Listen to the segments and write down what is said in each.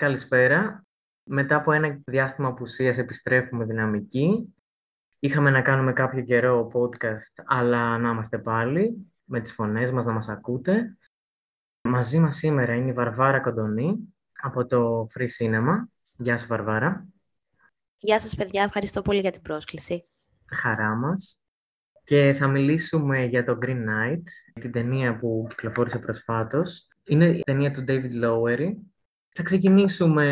Καλησπέρα. Μετά από ένα διάστημα απουσίας επιστρέφουμε δυναμική. Είχαμε να κάνουμε κάποιο καιρό podcast, αλλά να είμαστε πάλι με τις φωνές μας, να μας ακούτε. Μαζί μας σήμερα είναι η Βαρβάρα Κοντονή από το Free Cinema. Γεια σου Βαρβάρα. Γεια σας παιδιά, ευχαριστώ πολύ για την πρόσκληση. Χαρά μας. Και θα μιλήσουμε για το Green Knight, την ταινία που κυκλοφόρησε προσφάτως. Είναι η ταινία του David Lowery. Θα ξεκινήσουμε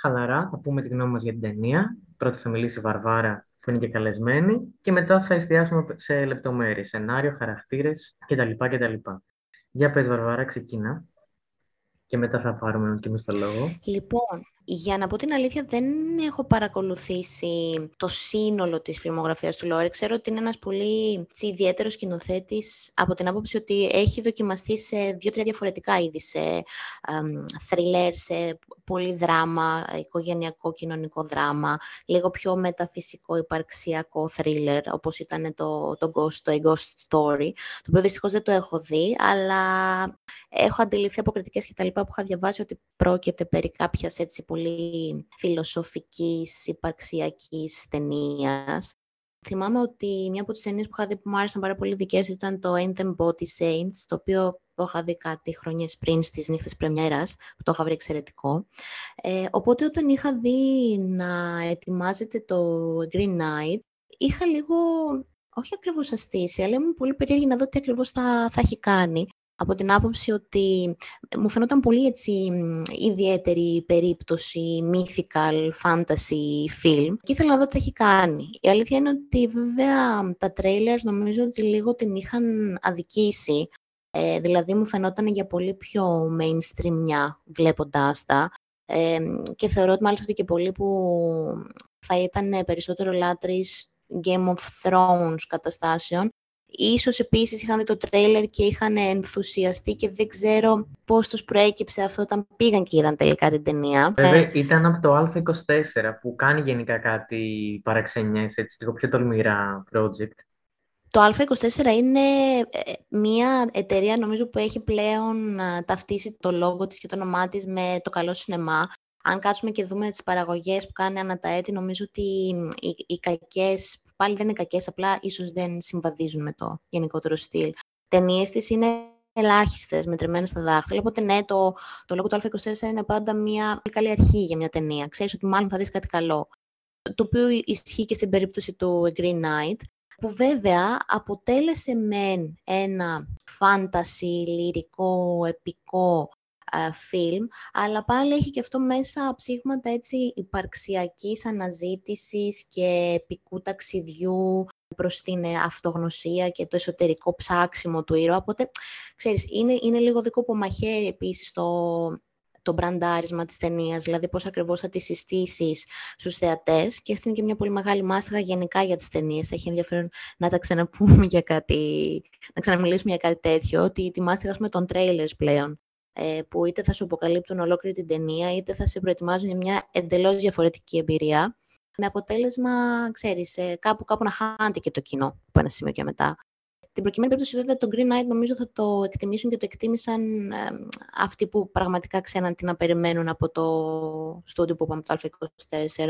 χαλαρά, θα πούμε τη γνώμη μας για την ταινία. Πρώτα θα μιλήσει η Βαρβάρα που είναι και καλεσμένη και μετά θα εστιάσουμε σε λεπτομέρειες, σενάριο, χαρακτήρες κτλ. κτλ. Για πες Βαρβάρα, ξεκινά και μετά θα πάρουμε και εμείς το λόγο. Λοιπόν, για να πω την αλήθεια, δεν έχω παρακολουθήσει το σύνολο της φιλμογραφίας του Λόρε. Ξέρω ότι είναι ένας πολύ ιδιαίτερος σκηνοθέτης από την άποψη ότι έχει δοκιμαστεί σε δύο-τρία διαφορετικά είδη, σε θριλέρ, σε πολύ δράμα, οικογενειακό, κοινωνικό δράμα, λίγο πιο μεταφυσικό, υπαρξιακό θρίλερ, όπως ήταν το, το, Ghost, το A Ghost Story, το οποίο δυστυχώς δεν το έχω δει, αλλά έχω αντιληφθεί από κριτικές και τα λοιπά που είχα διαβάσει ότι πρόκειται περί κάποιας έτσι πολύ φιλοσοφικής, υπαρξιακής ταινίας. Θυμάμαι ότι μια από τις ταινίες που είχα δει που μου άρεσαν πάρα πολύ δικές ήταν το Ain't Them Body Saints, το οποίο το είχα δει κάτι χρονιές πριν στις νύχτες πρεμιέρας, που το είχα βρει εξαιρετικό. Ε, οπότε όταν είχα δει να ετοιμάζεται το Green Knight, είχα λίγο, όχι ακριβώς αστήσει, αλλά ήμουν πολύ περίεργη να δω τι ακριβώς θα, θα έχει κάνει από την άποψη ότι μου φαινόταν πολύ έτσι ιδιαίτερη περίπτωση mythical fantasy film και ήθελα να δω τι έχει κάνει. Η αλήθεια είναι ότι βέβαια τα trailers νομίζω ότι λίγο την είχαν αδικήσει. Ε, δηλαδή μου φαινόταν για πολύ πιο mainstream μια βλέποντάς τα ε, και θεωρώ ότι μάλιστα και πολλοί που θα ήταν περισσότερο λάτρεις Game of Thrones καταστάσεων Ίσως επίσης είχαν δει το τρέιλερ και είχαν ενθουσιαστεί και δεν ξέρω πώς τους προέκυψε αυτό όταν πήγαν και είδαν τελικά την ταινία. Βέβαια ήταν από το Α24 που κάνει γενικά κάτι παραξενιές, έτσι λίγο πιο τολμηρά project. Το Α24 είναι ε, μια εταιρεία νομίζω που έχει πλέον ε, ταυτίσει το λόγο της και το όνομά της με το καλό σινεμά. Αν κάτσουμε και δούμε τις παραγωγές που κάνει ανά τα έτη, νομίζω ότι οι, οι κακές πάλι δεν είναι κακές, απλά ίσως δεν συμβαδίζουν με το γενικότερο στυλ. Ταινίες της είναι ελάχιστες, μετρημένε στα δάχτυλα. Οπότε, ναι, το, το λόγο του Α24 είναι πάντα μια καλή αρχή για μια ταινία. Ξέρεις ότι μάλλον θα δεις κάτι καλό. Το οποίο ισχύει και στην περίπτωση του A Green Knight, που βέβαια αποτέλεσε μεν ένα φάντασι, λυρικό, επικό φιλμ, αλλά πάλι έχει και αυτό μέσα ψήγματα έτσι υπαρξιακής αναζήτησης και επικού ταξιδιού προς την αυτογνωσία και το εσωτερικό ψάξιμο του ήρωα. Οπότε, ξέρεις, είναι, είναι λίγο δικό που μαχαίρι επίσης το, το μπραντάρισμα της ταινίας, δηλαδή πώς ακριβώς θα τη συστήσεις στους θεατές και αυτή είναι και μια πολύ μεγάλη μάστιγα γενικά για τις ταινίες. Θα έχει ενδιαφέρον να τα ξαναπούμε για κάτι, να ξαναμιλήσουμε για κάτι τέτοιο, ότι τη μάστιγα με τον trailers πλέον. Ε, που είτε θα σου αποκαλύπτουν ολόκληρη την ταινία, είτε θα σε προετοιμάζουν για μια εντελώς διαφορετική εμπειρία, με αποτέλεσμα, ξέρεις, ε, κάπου, κάπου να χάνεται και το κοινό από ένα σημείο και μετά. Στην προκειμένη περίπτωση, βέβαια, το Green Knight νομίζω θα το εκτιμήσουν και το εκτίμησαν ε, αυτοί που πραγματικά ξέραν τι να περιμένουν από το στούντιο που είπαμε το Α24.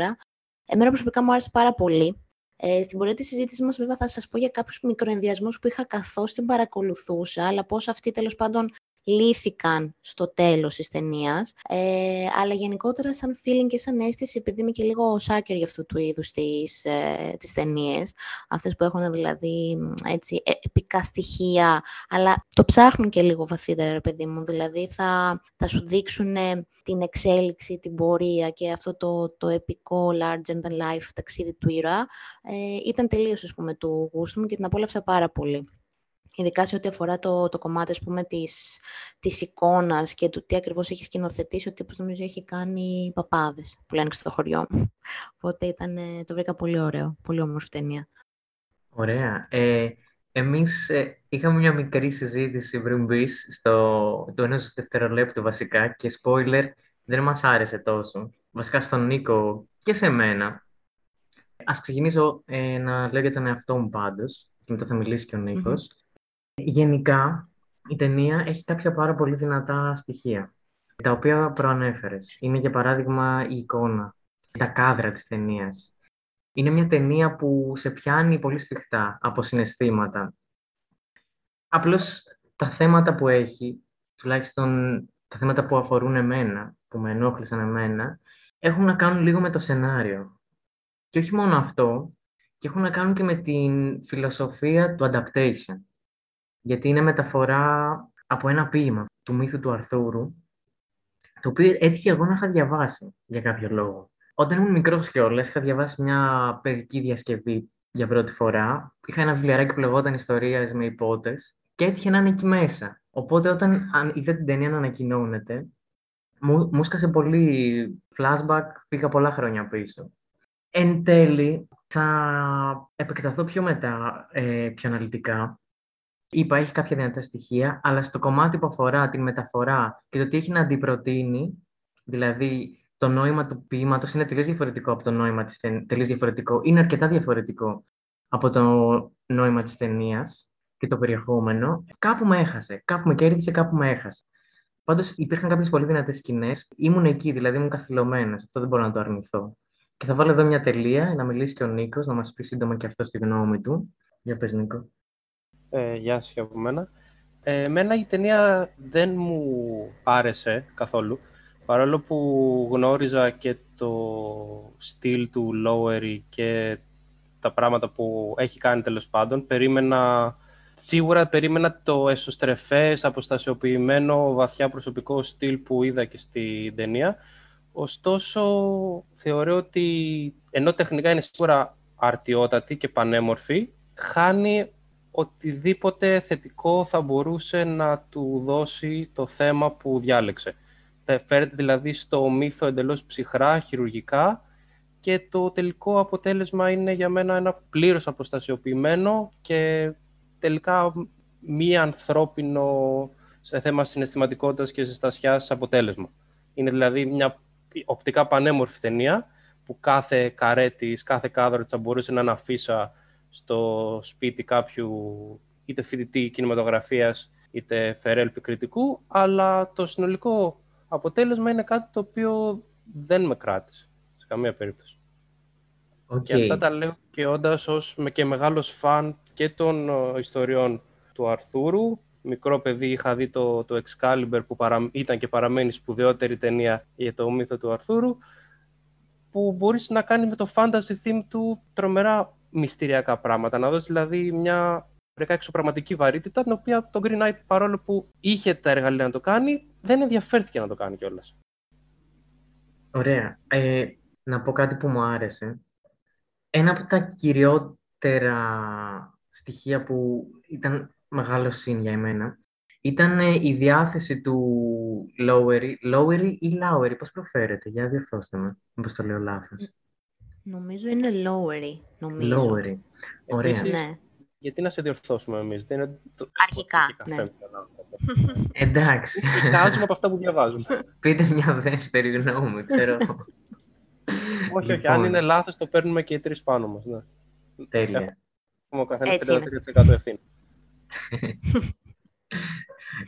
Εμένα προσωπικά μου άρεσε πάρα πολύ. Ε, στην πορεία της συζήτησης μας, βέβαια, θα σας πω για κάποιους μικροενδιασμούς που είχα καθώς την παρακολουθούσα, αλλά πώς αυτοί τέλος πάντων λύθηκαν στο τέλος της ταινίας. Ε, αλλά γενικότερα σαν feeling και σαν αίσθηση, επειδή είμαι και λίγο σάκερ για αυτού του είδους τις, ε, τις ταινίες, αυτές που έχουν δηλαδή έτσι, ε, επικά στοιχεία, αλλά το ψάχνουν και λίγο βαθύτερα, ρε παιδί μου, δηλαδή θα, θα σου δείξουν την εξέλιξη, την πορεία και αυτό το, το επικό larger than life ταξίδι του ήρωα, ε, ήταν τελείως, ας πούμε, του γούστου μου και την απόλαυσα πάρα πολύ ειδικά σε ό,τι αφορά το, το κομμάτι, ας πούμε, της, της εικόνας και του τι ακριβώς έχει σκηνοθετήσει, ο τύπος νομίζω έχει κάνει παπάδες, που λένε στο χωριό μου. Οπότε ήταν, το βρήκα πολύ ωραίο, πολύ όμορφη ταινία. Ωραία. Ε, εμείς ε, είχαμε μια μικρή συζήτηση πριν μπεις στο το ενός δευτερολέπτου βασικά και spoiler δεν μας άρεσε τόσο. Βασικά στον Νίκο και σε μένα. Ας ξεκινήσω ε, να λέω για τον εαυτό μου πάντως και μετά θα μιλήσει και ο νικος Γενικά, η ταινία έχει κάποια πάρα πολύ δυνατά στοιχεία. τα οποία προανέφερες. Είναι για παράδειγμα η εικόνα, τα κάδρα της ταινίας. Είναι μια ταινία που σε πιάνει πολύ σφιχτά από συναισθήματα. Απλώς τα θέματα που έχει, τουλάχιστον τα θέματα που αφορούν εμένα, που με ενόχλησαν εμένα, έχουν να κάνουν λίγο με το σενάριο. Και όχι μόνο αυτό, και έχουν να κάνουν και με την φιλοσοφία του adaptation. Γιατί είναι μεταφορά από ένα ποίημα του μύθου του Αρθούρου, το οποίο έτυχε εγώ να είχα διαβάσει για κάποιο λόγο. Όταν ήμουν μικρός κιόλας, είχα διαβάσει μια παιδική διασκευή για πρώτη φορά. Είχα ένα βιβλιαράκι που λεγόταν Ιστορία με υπότες και έτυχε να είναι εκεί μέσα. Οπότε, όταν είδα την ταινία να ανακοινώνεται, μου, μου σκάσε πολύ flashback, πήγα πολλά χρόνια πίσω. Εν τέλει, θα επεκταθώ πιο μετά, ε, πιο αναλυτικά. Είπα, έχει κάποια δυνατά στοιχεία, αλλά στο κομμάτι που αφορά τη μεταφορά και το τι έχει να αντιπροτείνει, δηλαδή το νόημα του ποίηματος είναι τελείως διαφορετικό από το νόημα της ταινία. διαφορετικό. Είναι αρκετά διαφορετικό από το νόημα της ταινίας και το περιεχόμενο. Κάπου με έχασε. Κάπου με κέρδισε, κάπου με έχασε. Πάντως υπήρχαν κάποιες πολύ δυνατές σκηνές. Ήμουν εκεί, δηλαδή ήμουν καθυλωμένος. Αυτό δεν μπορώ να το αρνηθώ. Και θα βάλω εδώ μια τελεία, να μιλήσει και ο Νίκος, να μας πει σύντομα και αυτό τη γνώμη του. Για πες, Νίκο. Ε, γεια σα και από μένα. Ε, εμένα η ταινία δεν μου άρεσε καθόλου, παρόλο που γνώριζα και το στυλ του Lowery και τα πράγματα που έχει κάνει τέλος πάντων. Περίμενα, σίγουρα περίμενα το εσωστρεφές, αποστασιοποιημένο, βαθιά προσωπικό στυλ που είδα και στην ταινία. Ωστόσο, θεωρώ ότι ενώ τεχνικά είναι σίγουρα αρτιότατη και πανέμορφη, χάνει οτιδήποτε θετικό θα μπορούσε να του δώσει το θέμα που διάλεξε. Φέρεται δηλαδή στο μύθο εντελώς ψυχρά, χειρουργικά και το τελικό αποτέλεσμα είναι για μένα ένα πλήρως αποστασιοποιημένο και τελικά μη ανθρώπινο σε θέμα συναισθηματικότητας και ζεστασιάς αποτέλεσμα. Είναι δηλαδή μια οπτικά πανέμορφη ταινία που κάθε καρέ της, κάθε κάδρο της θα μπορούσε να είναι αφίσα στο σπίτι κάποιου είτε φοιτητή κινηματογραφίας είτε φερέλ κριτικού, αλλά το συνολικό αποτέλεσμα είναι κάτι το οποίο δεν με κράτησε σε καμία περίπτωση. Okay. Και αυτά τα λέω και όντας ως και μεγάλος φαν και των ε, ιστοριών του Αρθούρου. Μικρό παιδί είχα δει το, το Excalibur που παρα, ήταν και παραμένει σπουδαιότερη ταινία για το μύθο του Αρθούρου που μπορείς να κάνει με το fantasy theme του τρομερά μυστηριακά πράγματα. Να δώσει δηλαδή μια βρεκά εξωπραγματική βαρύτητα, την οποία το Green Knight παρόλο που είχε τα εργαλεία να το κάνει, δεν ενδιαφέρθηκε να το κάνει κιόλας. Ωραία. Ε, να πω κάτι που μου άρεσε. Ένα από τα κυριότερα στοιχεία που ήταν μεγάλο σύν για εμένα ήταν ε, η διάθεση του Lowery. Lowery ή Lowery, πώς προφέρεται, για διορθώστε με, μήπως το λέω λάθος. Νομίζω είναι lowery. Νομίζω. Lowery. Ωραία. ναι. Γιατί να σε διορθώσουμε εμείς. Δεν είναι το... Αρχικά, ναι. Εντάξει. Κοιτάζουμε από αυτά που διαβάζουμε. Πείτε μια δεύτερη γνώμη, ξέρω. όχι, όχι. Αν λοιπόν. είναι λάθος, το παίρνουμε και οι τρεις πάνω μας. Ναι. Τέλεια. Έχουμε ο καθένας 33% ευθύνη.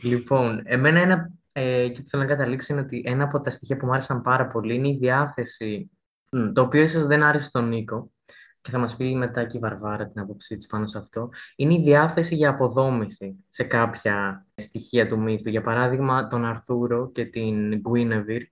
λοιπόν, εμένα ένα, ε, και θέλω να καταλήξω είναι ότι ένα από τα στοιχεία που μου άρεσαν πάρα πολύ είναι η διάθεση το οποίο ίσως δεν άρεσε στον Νίκο και θα μας πει μετά και η Βαρβάρα την άποψή της πάνω σε αυτό, είναι η διάθεση για αποδόμηση σε κάποια στοιχεία του μύθου. Για παράδειγμα, τον Αρθούρο και την Γκουίνεβιρ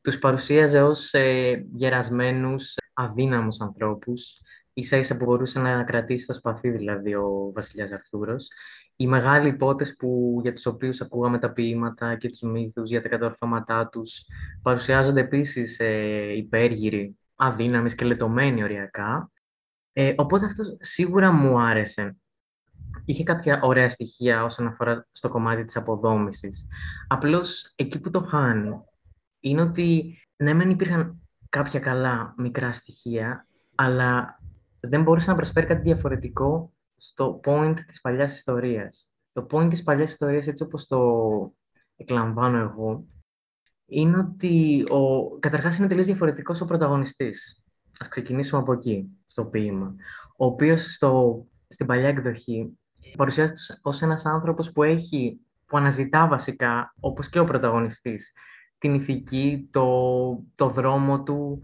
τους παρουσίαζε ως ε, γερασμένους, αδύναμους ανθρώπους, ίσα ίσα που μπορούσε να κρατήσει το σπαθί δηλαδή ο βασιλιάς Αρθούρος. Οι μεγάλοι υπότες που, για τους οποίους ακούγαμε τα ποίηματα και τους μύθους για τα κατορθώματά τους παρουσιάζονται επίσης ε, υπέργυροι αδύναμης, σκελετωμένη οριακά. Ε, οπότε αυτό σίγουρα μου άρεσε. Είχε κάποια ωραία στοιχεία όσον αφορά στο κομμάτι της αποδόμησης. Απλώς εκεί που το χάνει είναι ότι ναι μεν υπήρχαν κάποια καλά μικρά στοιχεία, αλλά δεν μπορούσε να προσφέρει κάτι διαφορετικό στο point της παλιάς ιστορίας. Το point της παλιάς ιστορίας, έτσι όπως το εκλαμβάνω εγώ, είναι ότι ο, καταρχάς είναι τελείως διαφορετικός ο πρωταγωνιστής. Ας ξεκινήσουμε από εκεί, στο ποίημα. Ο οποίος στο, στην παλιά εκδοχή παρουσιάζεται ως ένας άνθρωπος που έχει που αναζητά βασικά, όπως και ο πρωταγωνιστής, την ηθική, το, το δρόμο του,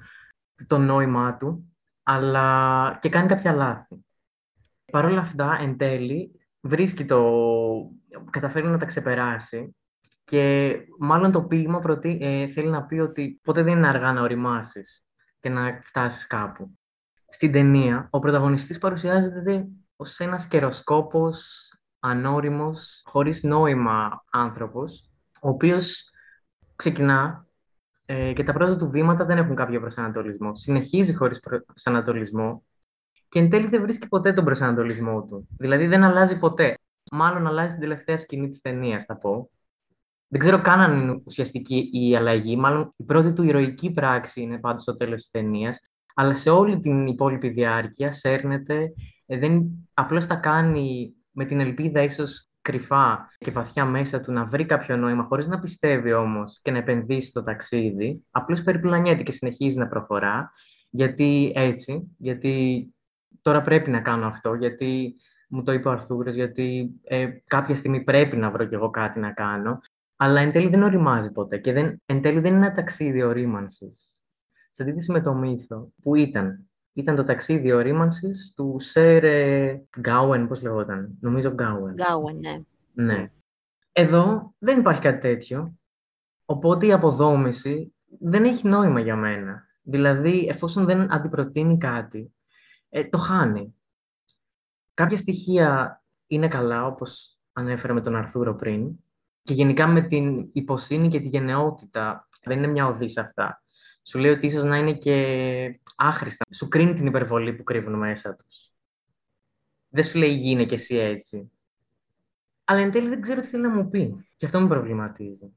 το νόημά του, αλλά και κάνει κάποια λάθη. Παρ' όλα αυτά, εν τέλει, βρίσκει το... καταφέρει να τα ξεπεράσει και μάλλον το ποίημα προτι... ε, θέλει να πει ότι ποτέ δεν είναι αργά να οριμάσεις και να φτάσεις κάπου. Στην ταινία, ο πρωταγωνιστής παρουσιάζεται ως ένας καιροσκόπος, ανώριμος, χωρίς νόημα άνθρωπος, ο οποίος ξεκινά ε, και τα πρώτα του βήματα δεν έχουν κάποιο προσανατολισμό. Συνεχίζει χωρίς προσανατολισμό και εν τέλει δεν βρίσκει ποτέ τον προσανατολισμό του. Δηλαδή δεν αλλάζει ποτέ. Μάλλον αλλάζει την τελευταία σκηνή της ταινίας, θα πω. Δεν ξέρω καν αν είναι ουσιαστική η αλλαγή. Μάλλον η πρώτη του ηρωική πράξη είναι πάντως στο τέλος της ταινίας. Αλλά σε όλη την υπόλοιπη διάρκεια σέρνεται, ε, δεν, απλώς τα κάνει με την ελπίδα ίσως κρυφά και βαθιά μέσα του να βρει κάποιο νόημα, χωρίς να πιστεύει όμως και να επενδύσει το ταξίδι, απλώς περιπλανιέται και συνεχίζει να προχωρά, γιατί έτσι, γιατί τώρα πρέπει να κάνω αυτό, γιατί μου το είπε ο Αρθούρος, γιατί ε, κάποια στιγμή πρέπει να βρω κι εγώ κάτι να κάνω, αλλά εν τέλει δεν οριμάζει ποτέ και δεν, εν τέλει δεν είναι ένα ταξίδι ορίμανσης. Σε αντίθεση με το μύθο, που ήταν ήταν το ταξίδι ορίμανσης του Σερ ε, Γκάουεν, πώς λεγόταν, νομίζω Γκάουεν. Γκάουεν, ναι. Ναι. Εδώ δεν υπάρχει κάτι τέτοιο, οπότε η αποδόμηση δεν έχει νόημα για μένα. Δηλαδή, εφόσον δεν αντιπροτείνει κάτι, ε, το χάνει. Κάποια στοιχεία είναι καλά, όπως ανέφερα με τον Αρθούρο πριν, και γενικά με την υποσύνη και τη γενναιότητα. Δεν είναι μια οδή σε αυτά. Σου λέει ότι ίσως να είναι και άχρηστα. Σου κρίνει την υπερβολή που κρύβουν μέσα τους. Δεν σου λέει γίνε και εσύ έτσι. Αλλά εν τέλει δεν ξέρω τι θέλει να μου πει. Και αυτό με προβληματίζει.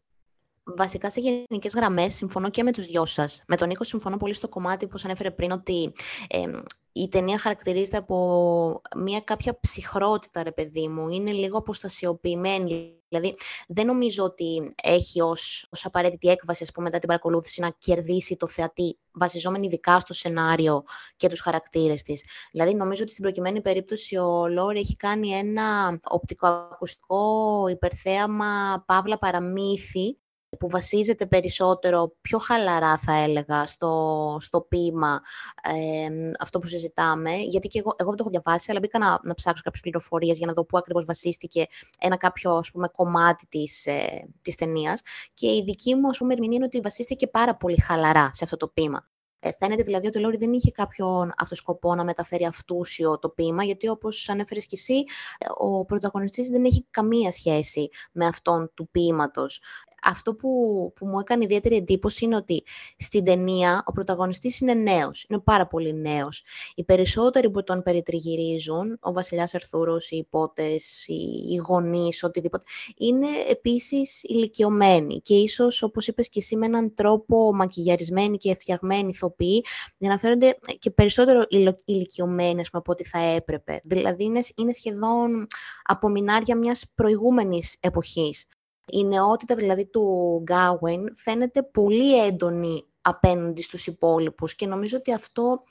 Βασικά σε γενικές γραμμές συμφωνώ και με τους δυο σας. Με τον Νίκο συμφωνώ πολύ στο κομμάτι που ανέφερε πριν ότι ε, η ταινία χαρακτηρίζεται από μια κάποια ψυχρότητα, ρε παιδί μου. Είναι λίγο αποστασιοποιημένη. Δηλαδή, δεν νομίζω ότι έχει ως, ως απαραίτητη έκβαση, ας πούμε, μετά την παρακολούθηση, να κερδίσει το θεατή, βασιζόμενη ειδικά στο σενάριο και τους χαρακτήρες της. Δηλαδή, νομίζω ότι στην προκειμένη περίπτωση ο Λόρι έχει κάνει ένα οπτικοακουστικό υπερθέαμα, παύλα παραμύθι, που βασίζεται περισσότερο, πιο χαλαρά θα έλεγα, στο, στο ποίημα ε, αυτό που συζητάμε. Γιατί και εγώ, εγώ δεν το έχω διαβάσει, αλλά μπήκα να, να ψάξω κάποιες πληροφορίες για να δω πού ακριβώς βασίστηκε ένα κάποιο ας πούμε, κομμάτι της, ε, της ταινίας. Και η δική μου ας πούμε, ερμηνεία είναι ότι βασίστηκε πάρα πολύ χαλαρά σε αυτό το ποίημα. Ε, φαίνεται δηλαδή ότι ο Λόρι δεν είχε κάποιον αυτό σκοπό να μεταφέρει αυτούσιο το ποίημα, γιατί όπως ανέφερες και εσύ, ε, ο πρωταγωνιστής δεν έχει καμία σχέση με αυτόν του ποίηματος αυτό που, που μου έκανε ιδιαίτερη εντύπωση είναι ότι στην ταινία ο πρωταγωνιστής είναι νέος, είναι πάρα πολύ νέος. Οι περισσότεροι που τον περιτριγυρίζουν, ο βασιλιάς Ερθούρος, οι υπότες, οι, οι γονείς, οτιδήποτε, είναι επίσης ηλικιωμένοι και ίσως, όπως είπες και εσύ, με έναν τρόπο μακιγιαρισμένοι και φτιαγμένοι ηθοποιοί, για να φέρονται και περισσότερο ηλικιωμένοι από ό,τι θα έπρεπε. Δηλαδή, είναι, είναι σχεδόν απομεινάρια μιας προηγούμενης εποχής η νεότητα δηλαδή του Γκάουεν φαίνεται πολύ έντονη απέναντι στους υπόλοιπους και νομίζω ότι αυτό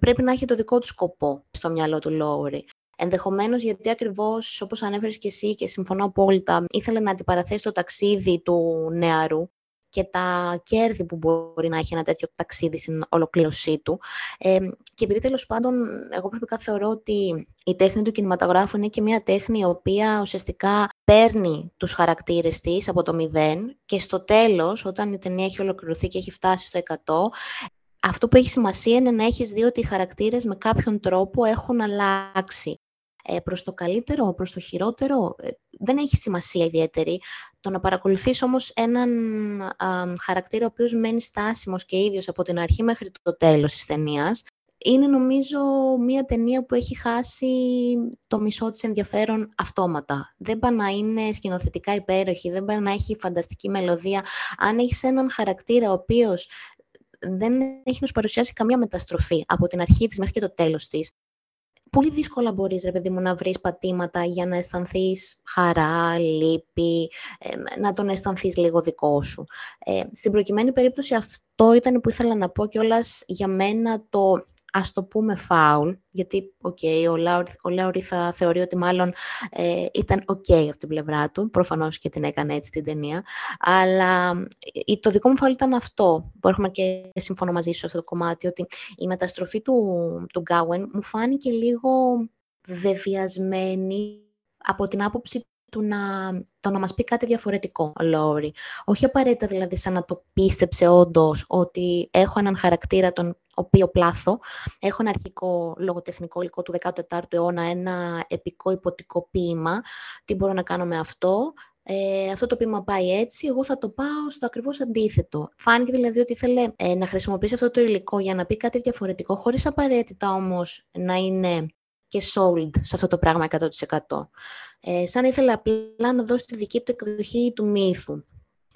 πρέπει να έχει το δικό του σκοπό στο μυαλό του Λόουρι. Ενδεχομένως γιατί ακριβώς, όπως ανέφερες και εσύ και συμφωνώ απόλυτα, ήθελε να αντιπαραθέσει το ταξίδι του νεαρού και τα κέρδη που μπορεί να έχει ένα τέτοιο ταξίδι στην ολοκλήρωσή του. Ε, και επειδή τέλος πάντων, εγώ προσωπικά θεωρώ ότι η τέχνη του κινηματογράφου είναι και μια τέχνη η οποία ουσιαστικά παίρνει τους χαρακτήρες της από το μηδέν και στο τέλος, όταν η ταινία έχει ολοκληρωθεί και έχει φτάσει στο 100, αυτό που έχει σημασία είναι να έχεις δει ότι οι χαρακτήρες με κάποιον τρόπο έχουν αλλάξει ε, προς το καλύτερο, προς το χειρότερο, ε, δεν έχει σημασία ιδιαίτερη. Το να παρακολουθείς όμως έναν χαρακτήρα ο οποίος μένει στάσιμος και ίδιος από την αρχή μέχρι το τέλος της ταινίας. είναι νομίζω μια ταινία που έχει χάσει το μισό της ενδιαφέρον αυτόματα. Δεν πάει να είναι σκηνοθετικά υπέροχη, δεν πάει να έχει φανταστική μελωδία. Αν έχεις έναν χαρακτήρα ο οποίος δεν έχει να σου παρουσιάσει καμία μεταστροφή από την αρχή της μέχρι και το τέλος της, πολύ δύσκολα μπορείς, ρε παιδί μου, να βρεις πατήματα για να αισθανθείς χαρά, λύπη, να τον αισθανθείς λίγο δικό σου. Ε, στην προκειμένη περίπτωση αυτό ήταν που ήθελα να πω κιόλας για μένα το ας το πούμε φάουλ, γιατί okay, ο, Λάουρι, ο Λάουρι θα θεωρεί ότι μάλλον ε, ήταν ok από την πλευρά του, προφανώς και την έκανε έτσι την ταινία, αλλά ε, το δικό μου φάουλ ήταν αυτό, που έχουμε και συμφωνώ μαζί σου σε αυτό το κομμάτι, ότι η μεταστροφή του, του Γκάουεν μου φάνηκε λίγο βεβαιασμένη από την άποψη του να, το να μας πει κάτι διαφορετικό, ο Λόρι. Όχι απαραίτητα δηλαδή σαν να το πίστεψε όντως ότι έχω έναν χαρακτήρα τον οποίο πλάθω, έχω ένα αρχικό λογοτεχνικό υλικό του 14ου αιώνα, ένα επικό υποτικό ποίημα, τι μπορώ να κάνω με αυτό, ε, αυτό το ποίημα πάει έτσι, εγώ θα το πάω στο ακριβώς αντίθετο. Φάνηκε δηλαδή ότι ήθελε ε, να χρησιμοποιήσει αυτό το υλικό για να πει κάτι διαφορετικό, χωρίς απαραίτητα όμως να είναι και sold σε αυτό το πράγμα 100%. Ε, σαν ήθελε απλά να δώσει τη δική του εκδοχή του μύθου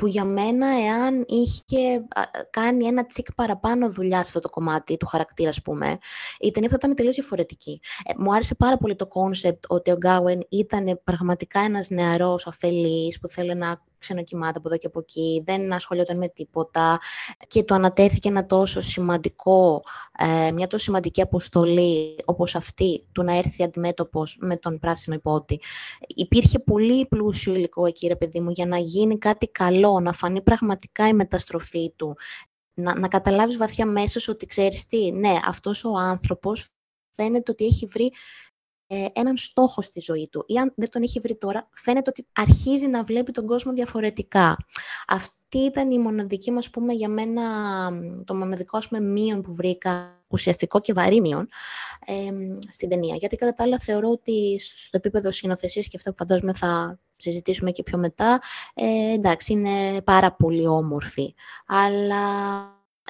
που για μένα, εάν είχε κάνει ένα τσικ παραπάνω δουλειά σε αυτό το κομμάτι του χαρακτήρα, ας πούμε, η ταινία θα ήταν τελείως διαφορετική. Ε, μου άρεσε πάρα πολύ το concept ότι ο Γκάουεν ήταν πραγματικά ένας νεαρός αφελής που θέλει να ξενοκοιμάται από εδώ και από εκεί, δεν ασχολιόταν με τίποτα και του ανατέθηκε ένα τόσο σημαντικό, ε, μια τόσο σημαντική αποστολή όπως αυτή του να έρθει αντιμέτωπος με τον πράσινο υπότη. Υπήρχε πολύ πλούσιο υλικό εκεί, ρε παιδί μου, για να γίνει κάτι καλό, να φανεί πραγματικά η μεταστροφή του, να, να καταλάβεις βαθιά μέσα σου ότι ξέρεις τι, ναι, αυτός ο άνθρωπος φαίνεται ότι έχει βρει ε, έναν στόχο στη ζωή του ή αν δεν τον έχει βρει τώρα, φαίνεται ότι αρχίζει να βλέπει τον κόσμο διαφορετικά. Αυτή ήταν η μοναδική, μας πούμε, για μένα, το μοναδικό ας πούμε, μείον που βρήκα, ουσιαστικό και βαρύ μείον, ε, στην ταινία. Γιατί κατά τα άλλα θεωρώ ότι στο επίπεδο σκηνοθεσίας και αυτά που φαντάζομαι θα συζητήσουμε και πιο μετά, ε, εντάξει, είναι πάρα πολύ όμορφη. Αλλά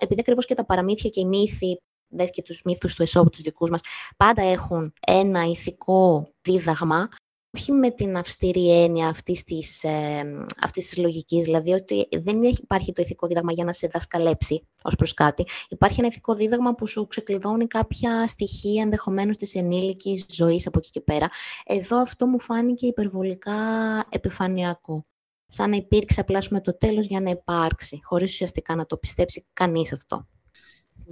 επειδή ακριβώς και τα παραμύθια και οι μύθοι δες και τους μύθους του Εσώπου, τους δικούς μας, πάντα έχουν ένα ηθικό δίδαγμα, όχι με την αυστηρή έννοια αυτής της, ε, αυτής της λογικής, δηλαδή ότι δεν υπάρχει το ηθικό δίδαγμα για να σε δασκαλέψει ως προς κάτι. Υπάρχει ένα ηθικό δίδαγμα που σου ξεκλειδώνει κάποια στοιχεία ενδεχομένως της ενήλικης ζωής από εκεί και πέρα. Εδώ αυτό μου φάνηκε υπερβολικά επιφανειακό. Σαν να υπήρξε απλά με το τέλος για να υπάρξει, χωρίς ουσιαστικά να το πιστέψει κανείς αυτό.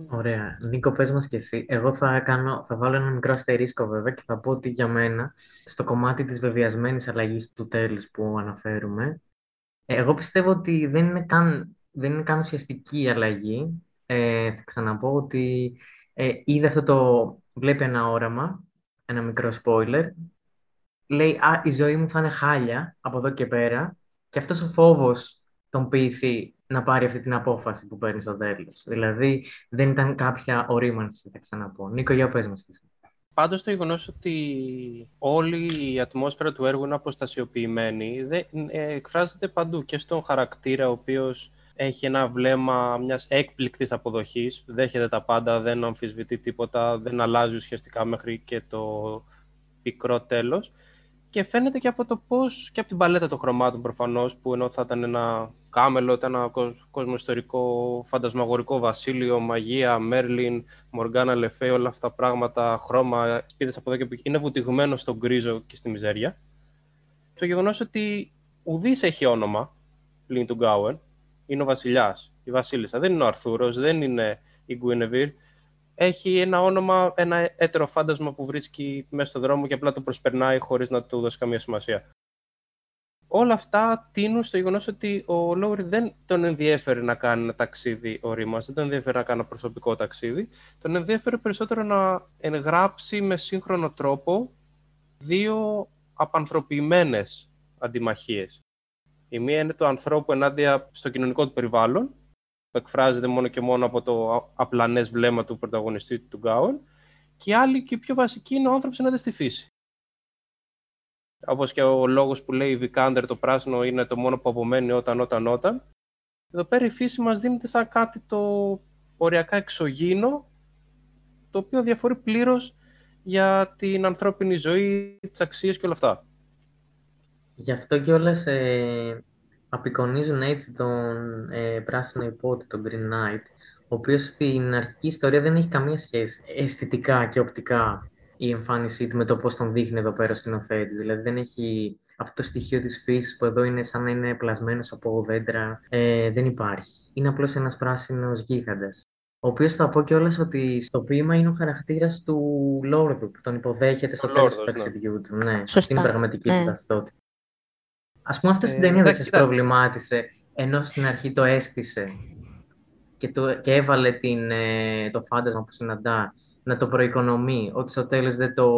Ωραία. Νίκο, πες μας και εσύ. Εγώ θα, κάνω, θα βάλω ένα μικρό αστερίσκο βέβαια και θα πω ότι για μένα, στο κομμάτι της βεβαιασμένης αλλαγής του τέλους που αναφέρουμε, εγώ πιστεύω ότι δεν είναι καν, δεν είναι καν ουσιαστική η αλλαγή. Ε, θα ξαναπώ ότι ε, είδε αυτό το... Βλέπει ένα όραμα, ένα μικρό spoiler. Λέει, α, η ζωή μου θα είναι χάλια από εδώ και πέρα. Και αυτός ο φόβος τον πείθει να πάρει αυτή την απόφαση που παίρνει στο τέλο. Δηλαδή, δεν ήταν κάποια ορίμανση, θα ξαναπώ. Νίκο, για πες μας εσύ. Πάντως το γεγονός ότι όλη η ατμόσφαιρα του έργου είναι αποστασιοποιημένη δεν, ε, εκφράζεται παντού και στον χαρακτήρα ο οποίος έχει ένα βλέμμα μιας έκπληκτης αποδοχής, δέχεται τα πάντα, δεν αμφισβητεί τίποτα, δεν αλλάζει ουσιαστικά μέχρι και το πικρό τέλος και φαίνεται και από το πώς και από την παλέτα των χρωμάτων προφανώς που ενώ θα ήταν ένα Κάμελο, ένα κόσμο ιστορικό, φαντασμαγορικό βασίλειο, μαγεία, Μέρλιν, Μοργάνα Λεφέ, όλα αυτά τα πράγματα, χρώμα, σπίδες από εδώ και από Είναι βουτυγμένο στον γκρίζο και στη μιζέρια. Το γεγονός ότι ουδής έχει όνομα πλην του Γκάουεν, είναι ο βασιλιάς, η βασίλισσα. Δεν είναι ο Αρθούρος, δεν είναι η Γκουίνεβιρ. Έχει ένα όνομα, ένα έτερο φάντασμα που βρίσκει μέσα στον δρόμο και απλά το προσπερνάει χωρίς να του δώσει καμία σημασία όλα αυτά τίνουν στο γεγονός ότι ο Λόουρι δεν τον ενδιέφερε να κάνει ένα ταξίδι ορίμας, δεν τον ενδιέφερε να κάνει ένα προσωπικό ταξίδι. Τον ενδιέφερε περισσότερο να εγγράψει με σύγχρονο τρόπο δύο απανθρωποιημένες αντιμαχίες. Η μία είναι το ανθρώπου ενάντια στο κοινωνικό του περιβάλλον, που εκφράζεται μόνο και μόνο από το απλανές βλέμμα του πρωταγωνιστή του Γκάουεν, και η άλλη και η πιο βασική είναι ο άνθρωπος ενάντια στη φύση. Όπως και ο λόγος που λέει η Βικάντερ το πράσινο είναι το μόνο που απομένει όταν, όταν, όταν. Εδώ πέρα η φύση μας δίνεται σαν κάτι το οριακά εξωγήινο, το οποίο διαφορεί πλήρως για την ανθρώπινη ζωή, τις αξίες και όλα αυτά. Γι' αυτό κιόλας ε, απεικονίζουν έτσι τον ε, πράσινο υπότι, τον Green Knight, ο οποίος στην αρχική ιστορία δεν έχει καμία σχέση αισθητικά και οπτικά η εμφάνισή του με το πώς τον δείχνει εδώ πέρα ο σκηνοθέτης. Δηλαδή δεν έχει αυτό το στοιχείο της φύσης που εδώ είναι σαν να είναι πλασμένος από δέντρα. Ε, δεν υπάρχει. Είναι απλώς ένας πράσινος γίγαντας. Ο οποίος θα πω κιόλας ότι στο ποίημα είναι ο χαρακτήρας του Λόρδου που τον υποδέχεται στο τέλος του ναι. ταξιδιού του. Ναι, Σωστά. στην πραγματική Ναι. του ταυτότητα. Α πούμε, αυτό στην Ε, ταινία δεν εντάξει, σας κοίτα. προβλημάτισε, ενώ στην αρχή το αίσθησε και, το, και έβαλε την, ε, το φάντασμα που συναντά να το προοικονομεί, ότι στο τέλος δεν το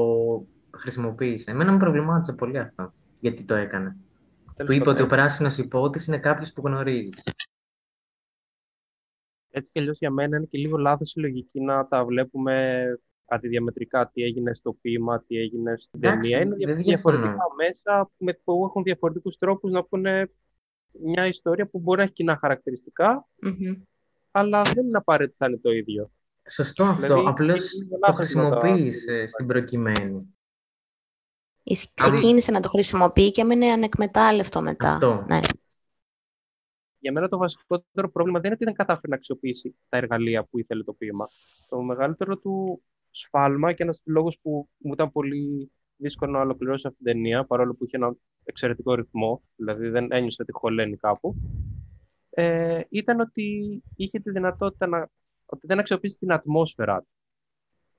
χρησιμοποίησε. Εμένα με προβλημάτισε πολύ αυτό, γιατί το έκανε. Τέλος Του είπε πάντων, ότι ο έτσι. πράσινος υπότης είναι κάποιος που γνωρίζει. έτσι κι αλλιώς για μένα είναι και λίγο λάθος η λογική να τα βλέπουμε αντιδιαμετρικά τι έγινε στο ποίημα, τι έγινε στην Εντάξει, ταινία. Είναι δεν δια- διαφωνώ. διαφορετικά μέσα με, που έχουν διαφορετικούς τρόπους να πούνε μια ιστορία που μπορεί να έχει κοινά χαρακτηριστικά, Μμμ. αλλά δεν είναι απαραίτητα θα είναι το ίδιο. Σωστό αυτό, Δηλαδή, απλώς είναι το λάθος να τα- χρησιμοποίησε στην προκειμένη. Εις- Δηλαδή- Ξεκίνησε να το χρησιμοποιεί και έμενε ανεκμετάλλευτο μετά. Αυτό. Ναι. Για μένα το βασικότερο πρόβλημα δεν είναι ότι δεν κατάφερε να αξιοποιήσει τα εργαλεία που ήθελε το ποίημα. Το μεγαλύτερο του σφάλμα και ένας λόγος που μου ήταν πολύ δύσκολο να ολοκληρώσω αυτή την ταινία, παρόλο που είχε ένα εξαιρετικό ρυθμό, δηλαδή δεν ένιωσα ότι χωλαίνει κάπου, ε, ήταν ότι είχε τη δυνατότητα να, ότι δεν αξιοποίησε την ατμόσφαιρα του.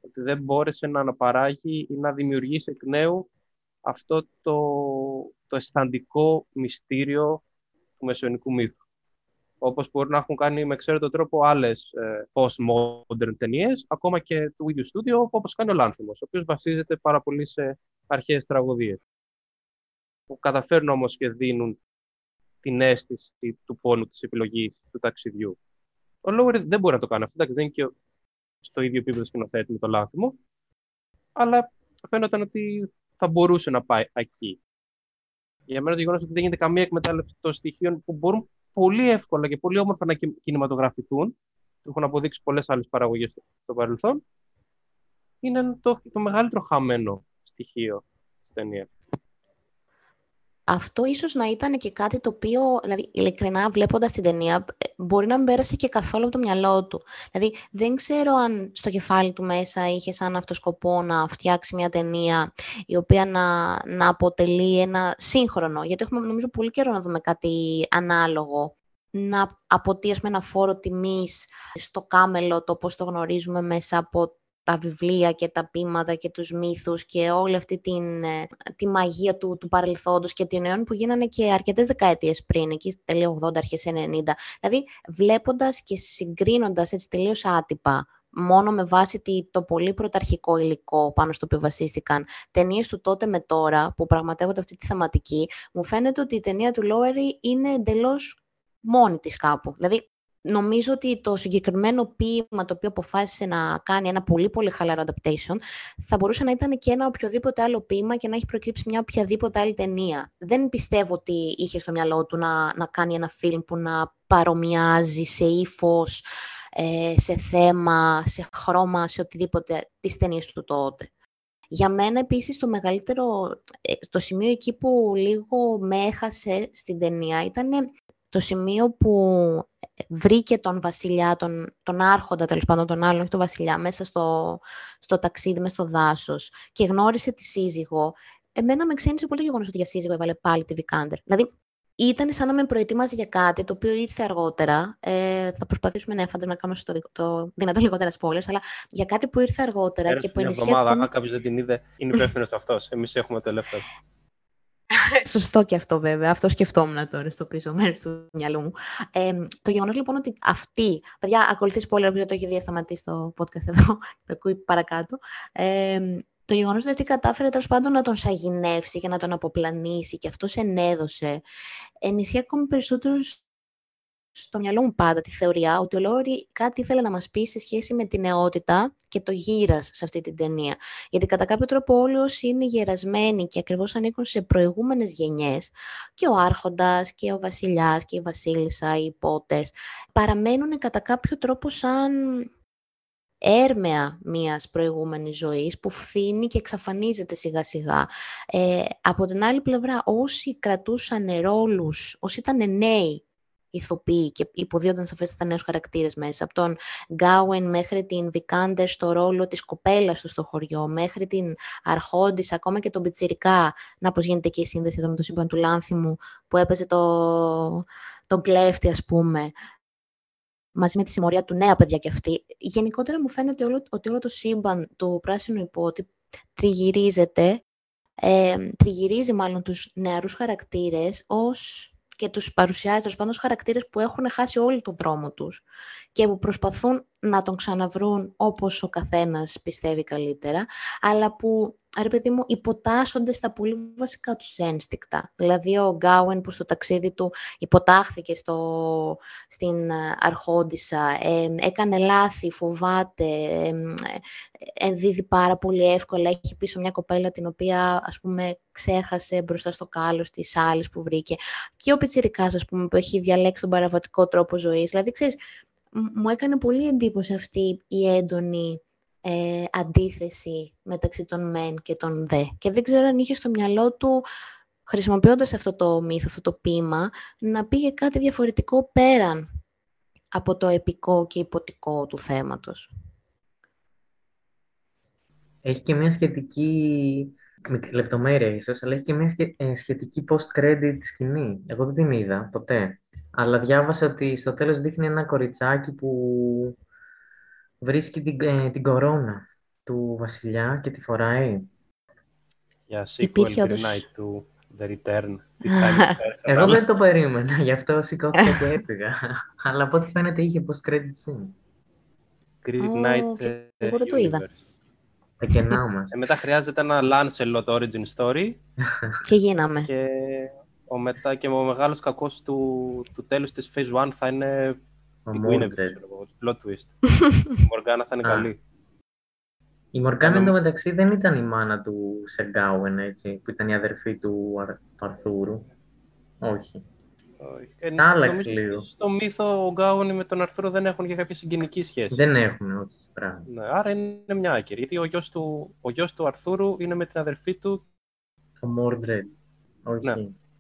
Ότι δεν μπόρεσε να αναπαράγει ή να δημιουργήσει εκ νέου αυτό το, το αισθαντικό μυστήριο του μεσαιωνικού μύθου. Όπως μπορεί να έχουν κάνει με εξαίρετο τρόπο άλλες ε, post-modern ταινίες, ακόμα και του ίδιου στούντιο, όπως κάνει ο Λάνθιμος, ο οποίος βασίζεται πάρα πολύ σε αρχαίες τραγωδίες. Που καταφέρνουν όμως και δίνουν την αίσθηση του πόνου της επιλογής του ταξιδιού. Ο Λόουρι δεν μπορεί να το κάνει αυτό, εντάξει, δεν είναι και ο- στο ίδιο επίπεδο σκηνοθέτη με το Λάνθιμο, αλλά φαίνονταν ότι θα μπορούσε να πάει εκεί. Για μένα το γεγονός ότι δεν γίνεται καμία εκμετάλλευση των στοιχείων που μπορούν πολύ εύκολα και πολύ όμορφα να κι- κινηματογραφηθούν, το έχουν αποδείξει πολλές άλλες παραγωγές στο, στο παρελθόν, είναι το, το μεγαλύτερο χαμένο στοιχείο της ταινίας. Αυτό ίσως να ήταν και κάτι το οποίο, δηλαδή ειλικρινά βλέποντας την ταινία, ε, μπορεί να μην πέρασε και καθόλου από το μυαλό του. Δηλαδή δεν ξέρω αν στο κεφάλι του μέσα είχε σαν αυτό σκοπό να φτιάξει μια ταινία η οποία να, να αποτελεί ένα σύγχρονο, γιατί έχουμε νομίζω πολύ καιρό να δούμε κάτι ανάλογο να αποτεί ας πούμε, ένα φόρο τιμής στο κάμελο το πώς το γνωρίζουμε μέσα από τα βιβλία και τα ποίηματα και τους μύθους και όλη αυτή την, ε, τη μαγεία του, του παρελθόντος και την αιών που γίνανε και αρκετές δεκαετίες πριν, εκεί στη τελεία 80, αρχές 90. Δηλαδή, βλέποντας και συγκρίνοντας έτσι τελείως άτυπα, μόνο με βάση τη- το πολύ πρωταρχικό υλικό πάνω στο οποίο βασίστηκαν, ταινίες του τότε με τώρα, που πραγματεύονται αυτή τη θεματική, μου φαίνεται ότι η ταινία του Lowery είναι εντελώς μόνη της κάπου. Δηλαδή, νομίζω ότι το συγκεκριμένο ποίημα το οποίο αποφάσισε να κάνει ένα πολύ πολύ χαλαρό adaptation θα μπορούσε να ήταν και ένα οποιοδήποτε άλλο ποίημα και να έχει προκύψει μια οποιαδήποτε άλλη ταινία. Δεν πιστεύω ότι είχε στο μυαλό του να, να κάνει ένα φιλμ που να παρομοιάζει σε ύφος, ε, σε θέμα, σε χρώμα, σε οτιδήποτε τις ταινίες του τότε. Για μένα επίσης το μεγαλύτερο, ε, το σημείο εκεί που λίγο με έχασε στην ταινία ήταν το σημείο που βρήκε τον βασιλιά, τον, τον άρχοντα τέλος πάντων, τον άλλον, όχι τον βασιλιά, μέσα στο, στο ταξίδι, μέσα στο δάσος και γνώρισε τη σύζυγο. Εμένα με ξένησε πολύ το γεγονός ότι για σύζυγο έβαλε πάλι τη Βικάντερ. Δηλαδή, ήταν σαν να με προετοίμαζε για κάτι το οποίο ήρθε αργότερα. Ε, θα προσπαθήσουμε ναι, φαντάζομαι να κάνω στο δικό- το δυνατό λιγότερα spoilers, αλλά για κάτι που ήρθε αργότερα και Πέρασε που μια ενισχύει εβδομάδα, ακόμη αν κάποιος δεν την είδε, είναι υπεύθυνος αυτός. Εμείς έχουμε το ελεύθερο. Σωστό και αυτό βέβαια. Αυτό σκεφτόμουν τώρα στο πίσω μέρος του μυαλού μου. Ε, το γεγονός λοιπόν ότι αυτή. Παιδιά, ακολουθείς πολύ επειδή το έχει δει σταματήσει το podcast εδώ. το ακούει παρακάτω. Ε, το γεγονός ότι αυτή κατάφερε τέλος πάντων να τον σαγηνεύσει και να τον αποπλανήσει και αυτό ενέδωσε, ενισχύει ακόμη περισσότερο στο μυαλό μου πάντα τη θεωρία ότι ο Λόρι κάτι ήθελε να μας πει σε σχέση με την νεότητα και το γύρας σε αυτή την ταινία. Γιατί κατά κάποιο τρόπο όλοι όσοι είναι γερασμένοι και ακριβώς ανήκουν σε προηγούμενες γενιές, και ο Άρχοντας και ο Βασιλιάς και η Βασίλισσα, οι υπότες, παραμένουν κατά κάποιο τρόπο σαν έρμεα μιας προηγούμενης ζωής που φθήνει και εξαφανίζεται σιγά σιγά. Ε, από την άλλη πλευρά, όσοι κρατούσαν ρόλους, όσοι ήταν νέοι ηθοποιοί και υποδίονταν σαφέστατα νέους χαρακτήρες μέσα. Από τον Γκάουεν μέχρι την Βικάντερ στο ρόλο της κοπέλας του στο χωριό, μέχρι την Αρχόντις, ακόμα και τον Πιτσιρικά. Να πώς γίνεται και η σύνδεση εδώ με το σύμπαν του Λάνθιμου, που έπαιζε το, τον κλέφτη, ας πούμε. μαζί με τη συμμορία του νέα παιδιά και αυτή. Γενικότερα μου φαίνεται όλο, ότι όλο το σύμπαν του πράσινου υπότι τριγυρίζεται, ε, τριγυρίζει μάλλον τους νεαρούς χαρακτήρες ως και τους παρουσιάζει τέλος πάντων χαρακτήρες που έχουν χάσει όλο τον δρόμο τους και που προσπαθούν να τον ξαναβρούν όπως ο καθένας πιστεύει καλύτερα, αλλά που ρε παιδί μου, υποτάσσονται στα πολύ βασικά τους ένστικτα. Δηλαδή ο Γκάουεν που στο ταξίδι του υποτάχθηκε στο, στην ε, Αρχόντισα, ε, έκανε λάθη, φοβάται, ε, ενδίδει πάρα πολύ εύκολα, έχει πίσω μια κοπέλα την οποία ας πούμε ξέχασε μπροστά στο κάλος της άλλης που βρήκε. Και ο Πιτσιρικάς ας πούμε που έχει διαλέξει τον παραβατικό τρόπο ζωής. Δηλαδή ξέρεις, μου έκανε πολύ εντύπωση αυτή η έντονη ε, αντίθεση μεταξύ των μεν και των δε. Και δεν ξέρω αν είχε στο μυαλό του, χρησιμοποιώντας αυτό το μύθο, αυτό το ποίημα, να πήγε κάτι διαφορετικό πέραν από το επικό και υποτικό του θέματος. Έχει και μια σχετική λεπτομέρεια ίσως, αλλά έχει και μια ε, σχετική post-credit σκηνή. Εγώ δεν την είδα ποτέ. Αλλά διάβασα ότι στο τέλος δείχνει ένα κοριτσάκι που βρίσκει την, ε, την κορώνα του βασιλιά και τη φοράει. Για sequel Green Knight του The Return. Εγώ δεν το περίμενα, γι' αυτό σηκώθηκα και έφυγα. Αλλά από ό,τι φαίνεται είχε post-credit scene. Green Knight oh, Εγώ δεν το είδα. Τα κενά μας. Ε, μετά χρειάζεται ένα Lancelot origin story. και γίναμε. Και ο, μετά, και ο μεγάλος κακός του, του τέλους της Phase 1 θα είναι η Guinevere, plot twist. Η Μοργάνα θα είναι καλή. Η Μοργάνα εντωμεταξύ δεν ήταν η μάνα του Σεργκάουεν, έτσι, που ήταν η αδερφή του, Αρθούρου. Όχι. Ε, Τα άλλαξε λίγο. Στο μύθο ο Γκάουεν με τον Αρθούρο δεν έχουν και κάποια συγγενική σχέση. Δεν έχουν, όχι. Ναι, άρα είναι μια άκυρη. Γιατί ο γιος, του, ο γιος του Αρθούρου είναι με την αδερφή του. Ο Μόρντρεντ. Όχι. Ναι.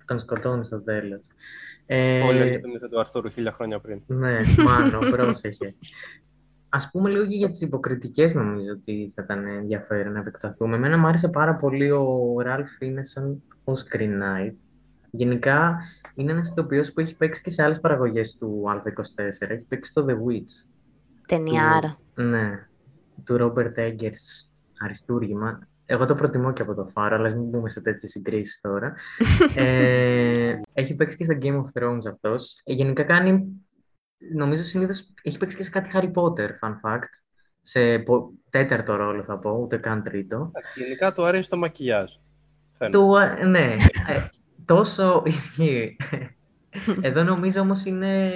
Τον σκοτώνεις στο τέλος. Ε... για το μύθο του Αρθούρου χίλια χρόνια πριν. Ναι, μάνο, πρόσεχε. Α πούμε λίγο και για τις υποκριτικές, νομίζω ότι θα ήταν ενδιαφέρον να επεκταθούμε. Εμένα μου άρεσε πάρα πολύ ο Ραλφ Φίνεσον ως Green Knight. Γενικά είναι ένας ηθοποιός που έχει παίξει και σε άλλες παραγωγές του Α24. Έχει παίξει το The Witch. Ταινιάρα. ναι, του Ρόμπερτ Έγκερς. Αριστούργημα. Εγώ το προτιμώ και από το Φάρο, αλλά μην μπούμε σε τέτοιες συγκρίσεις τώρα. ε, έχει παίξει και στα Game of Thrones αυτός. Ε, γενικά κάνει. Νομίζω συνήθως έχει παίξει και σε κάτι Harry Potter, fun fact. Σε τέταρτο ρόλο θα πω, ούτε καν τρίτο. Γενικά του αρέσει το μακιγιάζ. Του, ναι, ε, τόσο ισχύει. Εδώ νομίζω όμως είναι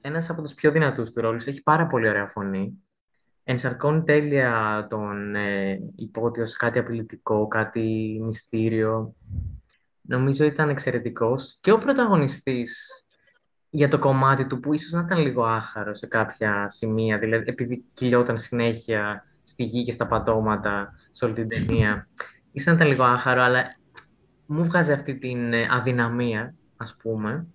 ένας από τους πιο δυνατούς του ρόλους. Έχει πάρα πολύ ωραία φωνή ενσαρκώνει τέλεια τον ε, υπότιο κάτι απειλητικό, κάτι μυστήριο. Νομίζω ήταν εξαιρετικός. Και ο πρωταγωνιστής για το κομμάτι του που ίσως να ήταν λίγο άχαρο σε κάποια σημεία, δηλαδή επειδή κυλιόταν συνέχεια στη γη και στα πατώματα σε όλη την ταινία. Ίσως να ήταν λίγο άχαρο, αλλά μου βγάζει αυτή την ε, αδυναμία, ας πούμε.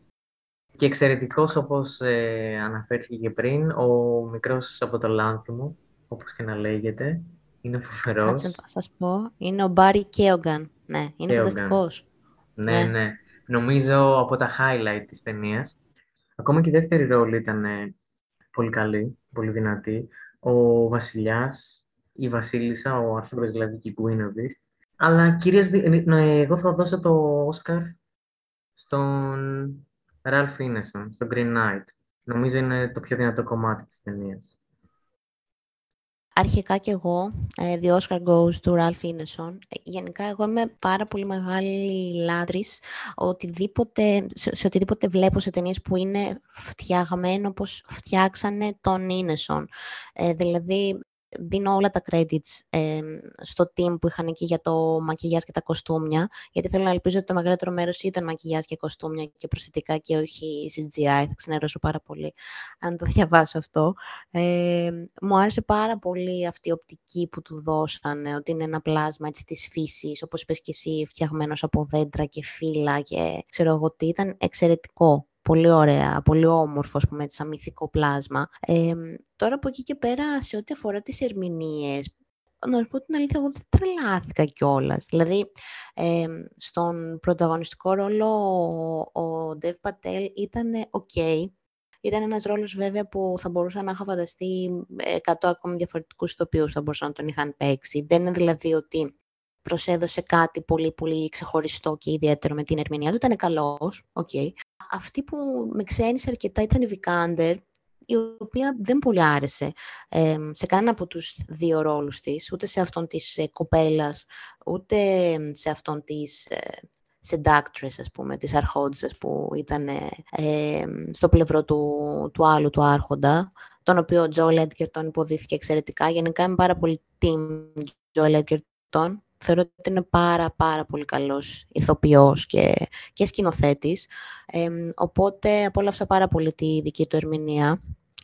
Και εξαιρετικός, όπως ε, αναφέρθηκε και πριν, ο μικρός από το Λάνθιμο, όπως και να λέγεται. Είναι φοβερός. Κάτσε να σας πω. Είναι ο Μπάρι Κέογκαν. Ναι, είναι φανταστικός. Ναι, ναι, ναι. Νομίζω από τα highlight της ταινίας. Ακόμα και η δεύτερη ρόλη ήταν ε, πολύ καλή, πολύ δυνατή. Ο βασιλιάς, η βασίλισσα, ο Άρθρος δηλαδή και η Guinevere. Αλλά κυρίως, ναι, εγώ θα δώσω το Όσκαρ στον Ralph Ineson, στον Green Knight. Νομίζω είναι το πιο δυνατό κομμάτι της ταινίας. Αρχικά και εγώ, ε, The Oscar Goes to Ralph Ineson. Ε, γενικά, εγώ είμαι πάρα πολύ μεγάλη λάτρης οτιδήποτε, σε, οτιδήποτε βλέπω σε ταινίες που είναι φτιαγμένο όπως φτιάξανε τον Ineson. Ε, δηλαδή, δίνω όλα τα credits ε, στο team που είχαν εκεί για το μακιγιάζ και τα κοστούμια, γιατί θέλω να ελπίζω ότι το μεγαλύτερο μέρος ήταν μακιγιάζ και κοστούμια και προσθετικά και όχι CGI. Θα ξενερώσω πάρα πολύ αν το διαβάσω αυτό. Ε, μου άρεσε πάρα πολύ αυτή η οπτική που του δώσανε, ότι είναι ένα πλάσμα έτσι, της φύσης, όπως είπες και εσύ, φτιαγμένος από δέντρα και φύλλα και ξέρω εγώ τι, ήταν εξαιρετικό πολύ ωραία, πολύ όμορφο, ας πούμε, σαν μυθικό πλάσμα. Ε, τώρα από εκεί και πέρα, σε ό,τι αφορά τις ερμηνείες, να σου πω την αλήθεια, εγώ δεν τρελάθηκα κιόλας. Δηλαδή, ε, στον πρωταγωνιστικό ρόλο ο Dev Patel ήταν ok. Ήταν ένας ρόλος βέβαια που θα μπορούσα να είχα φανταστεί 100 ακόμη διαφορετικούς ηθοποιούς θα μπορούσαν να τον είχαν παίξει. Δεν είναι δηλαδή ότι προσέδωσε κάτι πολύ πολύ ξεχωριστό και ιδιαίτερο με την ερμηνεία του. Ήταν καλός, okay. Αυτή που με ξένησε αρκετά ήταν η Βικάντερ, η οποία δεν πολύ άρεσε ε, σε κανένα από τους δύο ρόλους της, ούτε σε αυτόν της ε, κοπέλας, ούτε σε αυτόν της ε, seductress, ας πούμε, της αρχόντισσας που ήταν ε, στο πλευρό του, του άλλου του άρχοντα, τον οποίο ο Τζο Λέντκερτον υποδίθηκε εξαιρετικά. Γενικά είμαι πάρα πολύ team Τζο Λέντκερτον. Θεωρώ ότι είναι πάρα πάρα πολύ καλός ηθοποιός και, και σκηνοθέτης. Ε, οπότε απόλαυσα πάρα πολύ τη δική του ερμηνεία.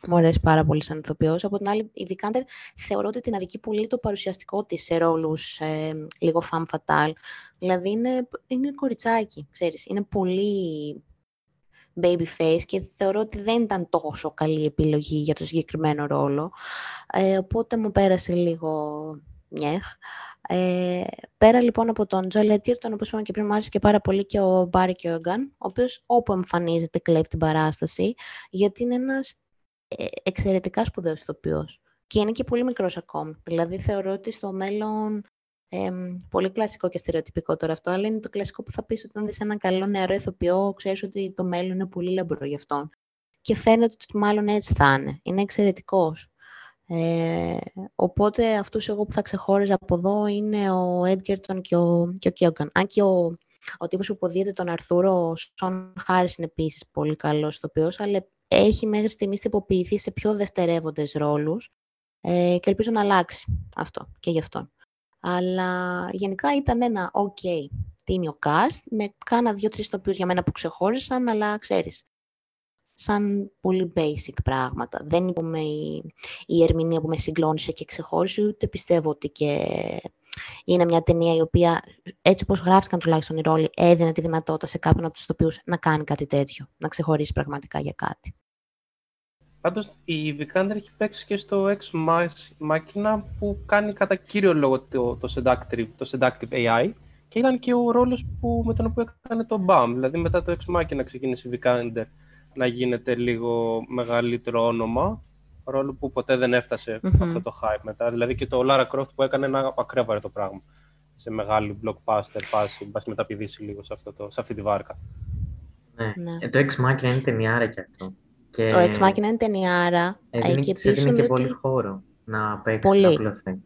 Μου αρέσει πάρα πολύ σαν ηθοποιός. Από την άλλη, η Βικάντερ θεωρώ ότι την αδική πολύ το παρουσιαστικό της σε ρόλους ε, λίγο femme fatale. Δηλαδή είναι, είναι κοριτσάκι, ξέρεις. Είναι πολύ baby face και θεωρώ ότι δεν ήταν τόσο καλή επιλογή για το συγκεκριμένο ρόλο. Ε, οπότε μου πέρασε λίγο νιέχ. Ε, πέρα λοιπόν από τον Τζο Λέτκερ, τον οποίος είπαμε και πριν, μου άρεσε και πάρα πολύ και ο Μπάρι Κιόγκαν, ο οποίος όπου εμφανίζεται κλέβει την παράσταση, γιατί είναι ένας ε, εξαιρετικά σπουδαίος ηθοποιός. Και είναι και πολύ μικρός ακόμη. Δηλαδή θεωρώ ότι στο μέλλον ε, πολύ κλασικό και στερεοτυπικό τώρα αυτό, αλλά είναι το κλασικό που θα πεις όταν δεις έναν καλό νεαρό ηθοποιό, ξέρεις ότι το μέλλον είναι πολύ λαμπρό γι' αυτόν. Και φαίνεται ότι μάλλον έτσι θα είναι. Είναι εξαιρετικός. Ε, οπότε αυτούς εγώ που θα ξεχώριζα από εδώ είναι ο Έντγκερτον και ο, και ο Αν και ο, ο τύπος που υποδίεται τον Αρθούρο, ο Σον Χάρης είναι επίσης πολύ καλός ηθοποιός, αλλά έχει μέχρι στιγμής τυποποιηθεί σε πιο δευτερεύοντες ρόλους ε, και ελπίζω να αλλάξει αυτό και γι' αυτό. Αλλά γενικά ήταν ένα ok τίμιο cast, με κάνα δύο-τρεις τοπίους για μένα που ξεχώρισαν, αλλά ξέρεις, σαν πολύ basic πράγματα. Δεν είπαμε η, η ερμηνεία που με συγκλώνησε και ξεχώρισε, ούτε πιστεύω ότι και είναι μια ταινία η οποία, έτσι όπως γράφτηκαν τουλάχιστον οι ρόλοι, έδινε τη δυνατότητα σε κάποιον από τους τοπίους να κάνει κάτι τέτοιο, να ξεχωρίσει πραγματικά για κάτι. Πάντως η Vikander έχει παίξει και στο Ex Machina που κάνει κατά κύριο λόγο το, το, seductive, το seductive AI και ήταν και ο ρόλος που, με τον οποίο έκανε το BAM. Δηλαδή μετά το Ex Machina ξεκίνησε η Vikander να γίνεται λίγο μεγαλύτερο όνομα, ρόλο που ποτέ δεν εφτασε αυτό το hype μετά. Δηλαδή και το Lara Croft που έκανε ένα ακρέβαρε το πράγμα σε μεγάλη blockbuster φάση, μπας μεταπηδήσει λίγο σε, αυτό το, σε αυτή τη βάρκα. Ναι. ναι. Ε, το Ex Machina είναι ταινιάρα κι αυτό. Και... Ο Ex Machina είναι ταινιάρα. Έδινε, και επίσης και πολύ χώρο να παίξει πολύ. να απλωθεί.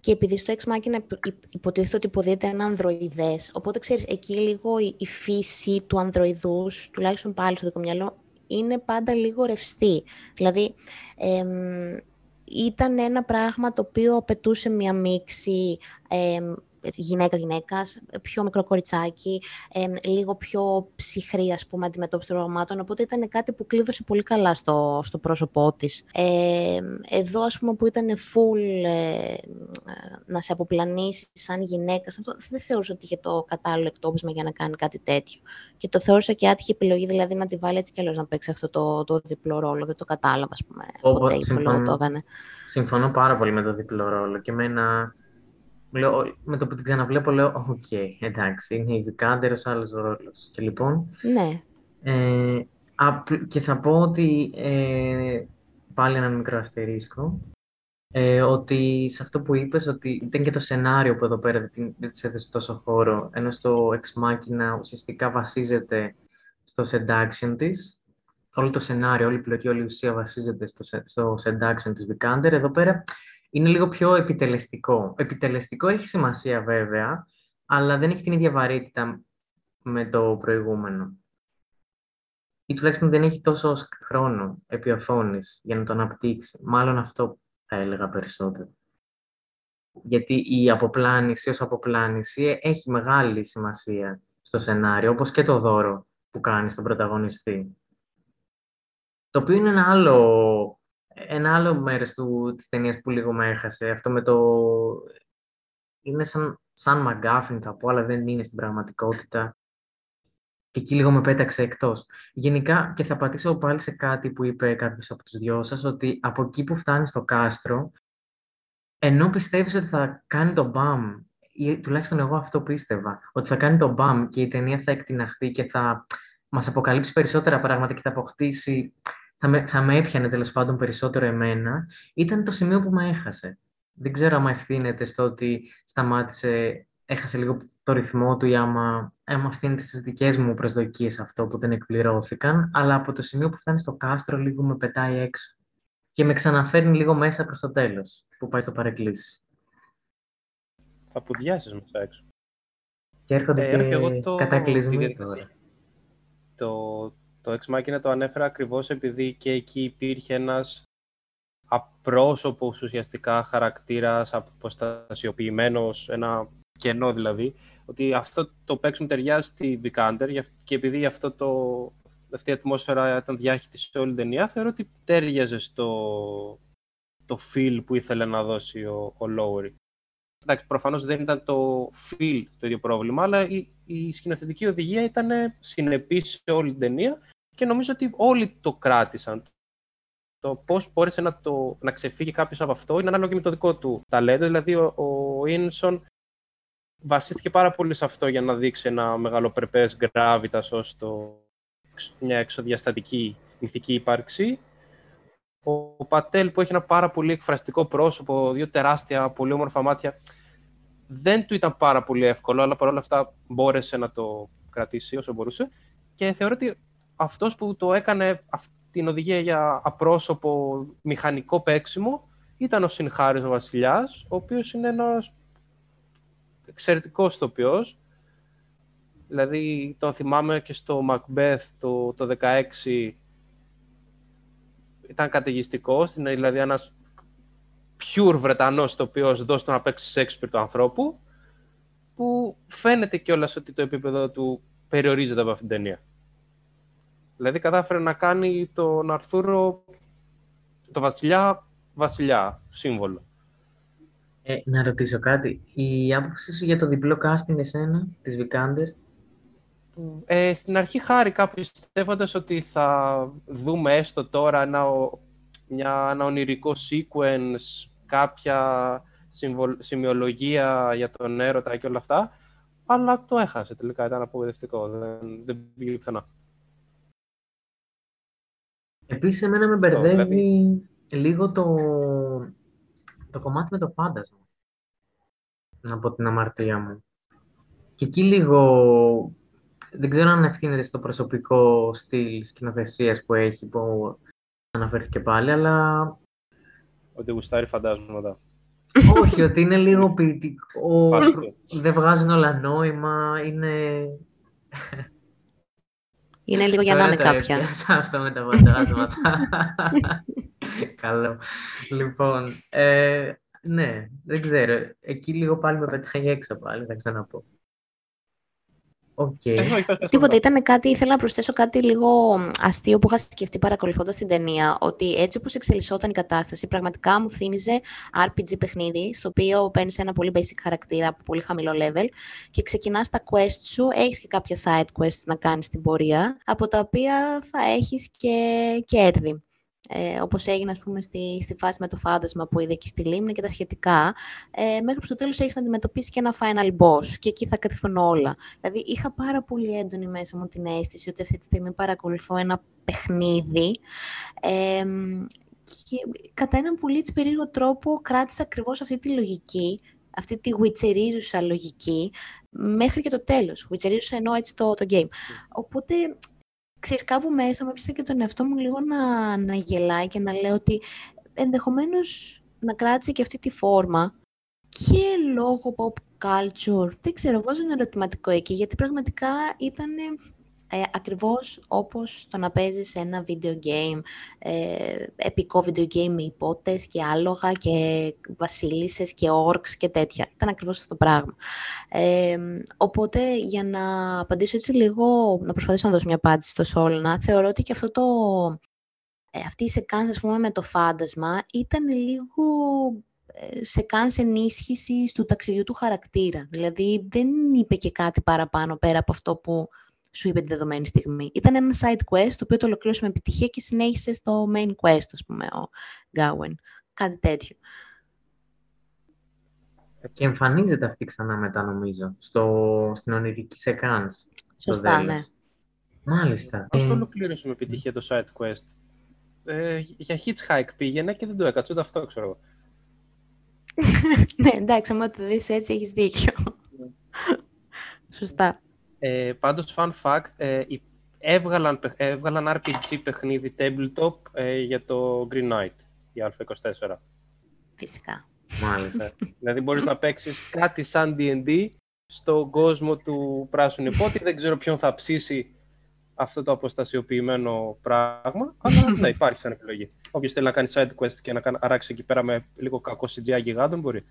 Και επειδή στο Ex Machina υποτίθεται ότι υποδίεται ένα ανδροειδές, οπότε ξέρεις, εκεί λίγο η, φύση του ανδροειδούς, τουλάχιστον πάλι στο δικό μυαλό, είναι πάντα λίγο ρευστή. Δηλαδή, ήταν ένα πράγμα το οποίο απαιτούσε μια μίξη γυναίκα-γυναίκα, πιο μικρό κοριτσάκι, ε, λίγο πιο ψυχρή, ας πούμε, αντιμετώπιση των προγραμμάτων. Οπότε ήταν κάτι που κλείδωσε πολύ καλά στο, στο πρόσωπό της. Ε, εδώ, ας πούμε, που ήταν full ε, να σε αποπλανήσεις σαν γυναίκας, αυτό δεν θεώρησα ότι είχε το κατάλληλο εκτόπισμα για να κάνει κάτι τέτοιο. Και το θεώρησα και άτυχη επιλογή, δηλαδή να τη βάλει έτσι κι αλλιώς να παίξει αυτό το, το διπλό ρόλο. Δεν το κατάλαβα, ας πούμε, ποτέ συμφωνώ, το έκανε. Συμφωνώ πάρα πολύ με το διπλό ρόλο και με ένα Λέω, με το που την ξαναβλέπω λέω, OK, okay, εντάξει, είναι ειδικά ο άλλος ρόλος. Και λοιπόν, ναι. ε, και θα πω ότι, ε, πάλι ένα μικρό αστερίσκο, ε, ότι σε αυτό που είπες, ότι ήταν και το σενάριο που εδώ πέρα δεν, δεν της έδωσε τόσο χώρο, ενώ στο Ex Machina ουσιαστικά βασίζεται στο seduction της, όλο το σενάριο, όλη η πλοκή, όλη η ουσία βασίζεται στο, στο seduction της Vikander. Εδώ πέρα είναι λίγο πιο επιτελεστικό. Επιτελεστικό έχει σημασία βέβαια, αλλά δεν έχει την ίδια βαρύτητα με το προηγούμενο. Ή τουλάχιστον δεν έχει τόσο χρόνο επί για να το αναπτύξει. Μάλλον αυτό θα έλεγα περισσότερο. Γιατί η αποπλάνηση ως αποπλάνηση έχει μεγάλη σημασία στο σενάριο, όπως και το δώρο που κάνει στον πρωταγωνιστή. Το οποίο είναι ένα άλλο ένα άλλο μέρος του, της ταινίας που λίγο με έχασε, αυτό με το... Είναι σαν, σαν McGuffin θα πω, αλλά δεν είναι στην πραγματικότητα. Και εκεί λίγο με πέταξε εκτός. Γενικά, και θα πατήσω πάλι σε κάτι που είπε κάποιος από τους δυο σας, ότι από εκεί που φτάνει στο κάστρο, ενώ πιστεύεις ότι θα κάνει το μπαμ, ή τουλάχιστον εγώ αυτό πίστευα, ότι θα κάνει το μπαμ και η ταινία θα εκτιναχθεί και θα μας αποκαλύψει περισσότερα πράγματα και θα αποκτήσει, θα με, θα με έπιανε τέλος πάντων περισσότερο εμένα, ήταν το σημείο που με έχασε. Δεν ξέρω αν ευθύνεται στο ότι σταμάτησε, έχασε λίγο το ρυθμό του ή άμα, άμα ευθύνεται στις δικές μου προσδοκίες αυτό που δεν εκπληρώθηκαν, αλλά από το σημείο που φτάνει στο κάστρο λίγο με πετάει έξω και με ξαναφέρνει λίγο μέσα προς το τέλος, που πάει στο παρεκκλήσι. Θα πουδιάσεις μέσα έξω. Και έρχονται ε, και εγώ το... κατακλυσμοί τώρα. Το, το Ex Machina το ανέφερα ακριβώς επειδή και εκεί υπήρχε ένας απρόσωπος ουσιαστικά χαρακτήρας, αποστασιοποιημένος, ένα κενό δηλαδή, ότι αυτό το παίξιμο ταιριάζει στη Vikander και επειδή αυτό το, αυτή η ατμόσφαιρα ήταν διάχυτη σε όλη την ταινία, θεωρώ ότι τέριαζε στο το feel που ήθελε να δώσει ο, ο Lowry. Εντάξει, προφανώς δεν ήταν το feel το ίδιο πρόβλημα, αλλά η, η σκηνοθετική οδηγία ήταν συνεπής σε όλη την ταινία και νομίζω ότι όλοι το κράτησαν. Το πώς μπόρεσε να, το, να ξεφύγει κάποιος από αυτό είναι ανάλογο και με το δικό του ταλέντο. Δηλαδή, ο, ο Ίνσον βασίστηκε πάρα πολύ σε αυτό για να δείξει ένα μεγαλοπρεπές γκράβιτας ως μια εξοδιαστατική ηθική ύπαρξη. Ο Πατέλ που έχει ένα πάρα πολύ εκφραστικό πρόσωπο, δύο τεράστια, πολύ όμορφα μάτια, δεν του ήταν πάρα πολύ εύκολο, αλλά παρόλα αυτά μπόρεσε να το κρατήσει όσο μπορούσε. Και θεωρώ ότι αυτός που το έκανε αυτή την οδηγία για απρόσωπο μηχανικό παίξιμο ήταν ο Σινχάρης ο Βασιλιάς, ο οποίος είναι ένας εξαιρετικός ηθοποιός. Δηλαδή, τον θυμάμαι και στο Macbeth το, το 16 ήταν καταιγιστικό, δηλαδή ένας pure Βρετανός το οποίος δώσει το να παίξει Shakespeare του ανθρώπου, που φαίνεται κιόλας ότι το επίπεδο του περιορίζεται από αυτήν την ταινία. Δηλαδή κατάφερε να κάνει τον Αρθούρο, το βασιλιά, βασιλιά, σύμβολο. Ε, να ρωτήσω κάτι. Η άποψη σου για το διπλό casting εσένα, της Vikander, ε, στην αρχή χάρηκα πιστεύοντας ότι θα δούμε έστω τώρα ένα, μια, ένα ονειρικό sequence, κάποια σημειολογία για τον έρωτα και όλα αυτά, αλλά το έχασε τελικά, ήταν απογοητευτικό, δεν, δεν πήγε πουθενά. Επίσης, εμένα με μπερδεύει δηλαδή... λίγο το, το κομμάτι με το φάντασμα, από την αμαρτία μου. Και εκεί λίγο δεν ξέρω αν ευθύνεται στο προσωπικό στυλ σκηνοθεσίας που έχει, που αναφέρθηκε πάλι, αλλά. Ότι γουστάρει φαντάσματα. Όχι, ότι είναι λίγο ποιητικό. δεν βγάζουν όλα νόημα. Είναι. Είναι λίγο για να είναι κάποια. Αυτό με τα φαντάσματα. Καλό. Λοιπόν, ε, ναι, δεν ξέρω. Εκεί λίγο πάλι με πετάει έξω πάλι, θα ξαναπώ. Okay. Τίποτα, ήταν κάτι, ήθελα να προσθέσω κάτι λίγο αστείο που είχα σκεφτεί παρακολουθώντας την ταινία, ότι έτσι όπως εξελισσόταν η κατάσταση, πραγματικά μου θύμιζε RPG παιχνίδι, στο οποίο παίρνεις ένα πολύ basic χαρακτήρα από πολύ χαμηλό level και ξεκινάς τα quests σου, έχεις και κάποια side quests να κάνεις στην πορεία, από τα οποία θα έχεις και κέρδη ε, όπως έγινε ας πούμε στη, στη φάση με το φάντασμα που είδε εκεί στη Λίμνη και τα σχετικά, ε, μέχρι στο τέλος έχεις να αντιμετωπίσεις και ένα final boss και εκεί θα κρυφθούν όλα. Δηλαδή είχα πάρα πολύ έντονη μέσα μου την αίσθηση ότι αυτή τη στιγμή παρακολουθώ ένα παιχνίδι ε, και κατά έναν πολύ έτσι περίεργο τρόπο κράτησα ακριβώς αυτή τη λογική αυτή τη γουιτσερίζουσα λογική μέχρι και το τέλος. Γουιτσερίζουσα εννοώ έτσι το, το game. Οπότε ξέρεις, κάπου μέσα μου έπιασε και τον εαυτό μου λίγο να, να γελάει και να λέω ότι ενδεχομένως να κράτησε και αυτή τη φόρμα και λόγω pop culture. Δεν ξέρω, βάζω ένα ερωτηματικό εκεί, γιατί πραγματικά ήταν ε, ακριβώς όπως το να παίζεις ένα video game, ε, επικό video game με υπότες και άλογα και βασίλισσες και orcs και τέτοια. Ήταν ακριβώς αυτό το πράγμα. Ε, οπότε, για να απαντήσω έτσι λίγο, να προσπαθήσω να δώσω μια απάντηση στο Σόλνα, θεωρώ ότι και αυτό το, ε, αυτή η σεκάνς, ας πούμε, με το φάντασμα ήταν λίγο ε, σε κάνς ενίσχυσης του ταξιδιού του χαρακτήρα. Δηλαδή δεν είπε και κάτι παραπάνω πέρα από αυτό που σου είπε τη δεδομένη στιγμή. Ήταν ένα side quest, το οποίο το ολοκλήρωσε με επιτυχία και συνέχισε στο main quest, ας πούμε, ο Γκάουεν. Κάτι τέτοιο. Και εμφανίζεται αυτή ξανά μετά, νομίζω, στο, στην ονειρική σεκάνς. Σωστά, ναι. Μάλιστα. Πώς το Ε, ολοκλήρωσε με επιτυχία το side quest; Ε, για hitchhike πήγαινε και δεν το έκατσε ούτε αυτό, ξέρω εγώ. ναι, εντάξει, άμα το δεις έτσι έχεις δίκιο. Σωστά. Ε, πάντως, fun fact, ε, η- έβγαλαν, παιχ- έβγαλαν RPG παιχνίδι tabletop ε, για το Green Knight, για Α24. Φυσικά. Μάλιστα. δηλαδή μπορείς να παίξεις κάτι σαν D&D στον κόσμο του πράσινου υπότι. Δεν ξέρω ποιον θα ψήσει αυτό το αποστασιοποιημένο πράγμα, αλλά ναι, υπάρχει σαν επιλογή. Όποιος θέλει να κάνει side quest και να κάνει- αράξει εκεί πέρα με λίγο κακό CGI γιγάντων μπορεί.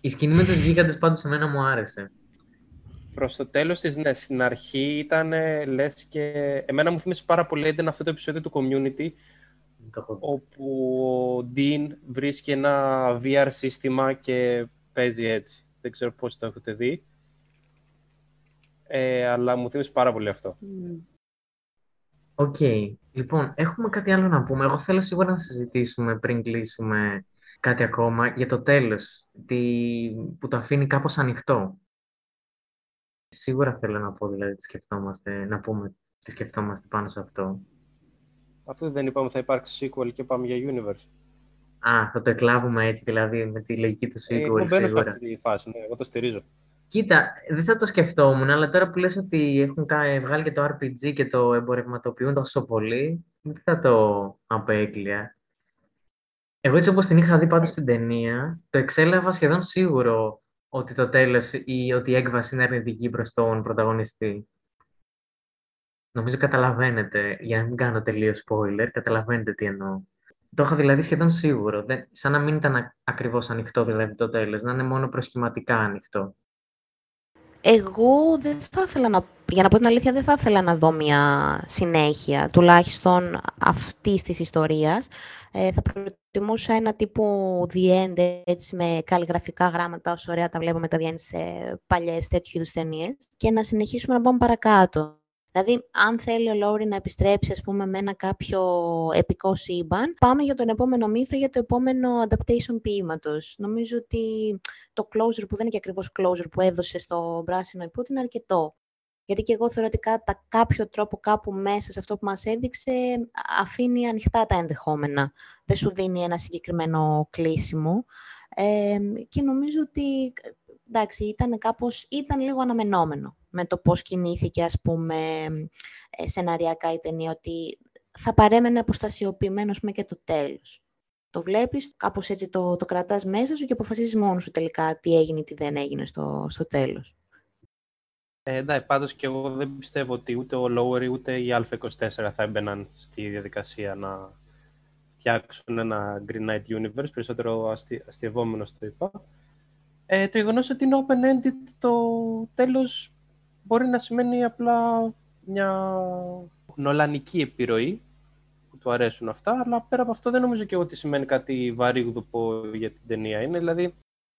Η σκηνή με τους γίγαντες πάντως εμένα μου άρεσε. Προς το τέλος της, ναι, στην αρχή ήταν λες και... Εμένα μου θύμισε πάρα πολύ έντονα αυτό το επεισόδιο του Community, Το έχω δει. όπου ο Dean βρίσκει ένα VR σύστημα και παίζει έτσι. Δεν ξέρω πώς το έχετε δει. Ε, αλλά μου θύμισε πάρα πολύ αυτό. Οκ. Λοιπόν, έχουμε κάτι άλλο να πούμε. Εγώ θέλω σίγουρα να συζητήσουμε πριν κλείσουμε κάτι ακόμα για το τέλος, τι... που το αφήνει κάπως ανοιχτό. Σίγουρα θέλω να πω, δηλαδή, τι σκεφτόμαστε, να πούμε τι σκεφτόμαστε πάνω σε αυτό. Αυτό δεν είπαμε θα υπάρξει sequel και πάμε για universe. Α, θα το εκλάβουμε έτσι, δηλαδή, με τη λογική του Ε, εγώ sequel, μπαίνω σε σίγουρα. αυτή τη φάση, ναι, εγώ το στηρίζω. Κοίτα, δεν θα το σκεφτόμουν, αλλά τώρα που λες ότι έχουν κα- βγάλει και το RPG και το εμπορευματοποιούν τόσο πολύ, δεν θα το απέκλεια. Εγώ έτσι όπως την είχα δει πάντως στην ταινία, το εξέλαβα σχεδόν σίγουρο ότι το τέλος ή ότι η έκβαση είναι αρνητική προς τον πρωταγωνιστή. Νομίζω καταλαβαίνετε, για να μην κάνω τελείως spoiler, καταλαβαίνετε τι εννοώ. Το είχα δηλαδή σχεδόν σίγουρο, δεν, σαν να μην ήταν α- ακριβώς ανοιχτό δηλαδή το τέλος, να είναι μόνο προσχηματικά ανοιχτό. Εγώ δεν θα ήθελα να, για να πω την αλήθεια, δεν θα ήθελα να δω μια συνέχεια, τουλάχιστον αυτής της ιστορίας. Ε, θα προτιμούσα ένα τύπο the end, έτσι, με καλλιγραφικά γράμματα, όσο ωραία τα βλέπουμε τα διένει σε παλιές τέτοιου είδους ταινίες, και να συνεχίσουμε να πάμε παρακάτω. Δηλαδή, αν θέλει ο Λόρι να επιστρέψει, ας πούμε, με ένα κάποιο επικό σύμπαν, πάμε για τον επόμενο μύθο, για το επόμενο adaptation ποίηματος. Νομίζω ότι το closure που δεν είναι και ακριβώς closure που έδωσε στο πράσινο υπότιτλο είναι αρκετό. Γιατί και εγώ θεωρώ ότι κατά κάποιο τρόπο κάπου μέσα σε αυτό που μας έδειξε αφήνει ανοιχτά τα ενδεχόμενα. Δεν σου δίνει ένα συγκεκριμένο κλείσιμο. Ε, και νομίζω ότι εντάξει, ήταν κάπως, ήταν λίγο αναμενόμενο με το πώς κινήθηκε, ας πούμε, ε, σεναριακά η ταινία, ότι θα παρέμενε αποστασιοποιημένος, ας πούμε, και το τέλος. Το βλέπεις, κάπως έτσι το, το κρατάς μέσα σου και αποφασίζεις μόνος σου τελικά τι έγινε, τι δεν έγινε στο, στο τέλος. Ε, ναι, πάντως και εγώ δεν πιστεύω ότι ούτε ο Lowery ούτε η Α24 θα έμπαιναν στη διαδικασία να φτιάξουν ένα Green Knight Universe, περισσότερο αστι... αστειευόμενος το είπα. Ε, το γεγονός ότι είναι open-ended το τέλος μπορεί να σημαίνει απλά μια νολανική επιρροή που του αρέσουν αυτά, αλλά πέρα από αυτό δεν νομίζω και ότι σημαίνει κάτι βαρύγδουπο για την ταινία. Είναι δηλαδή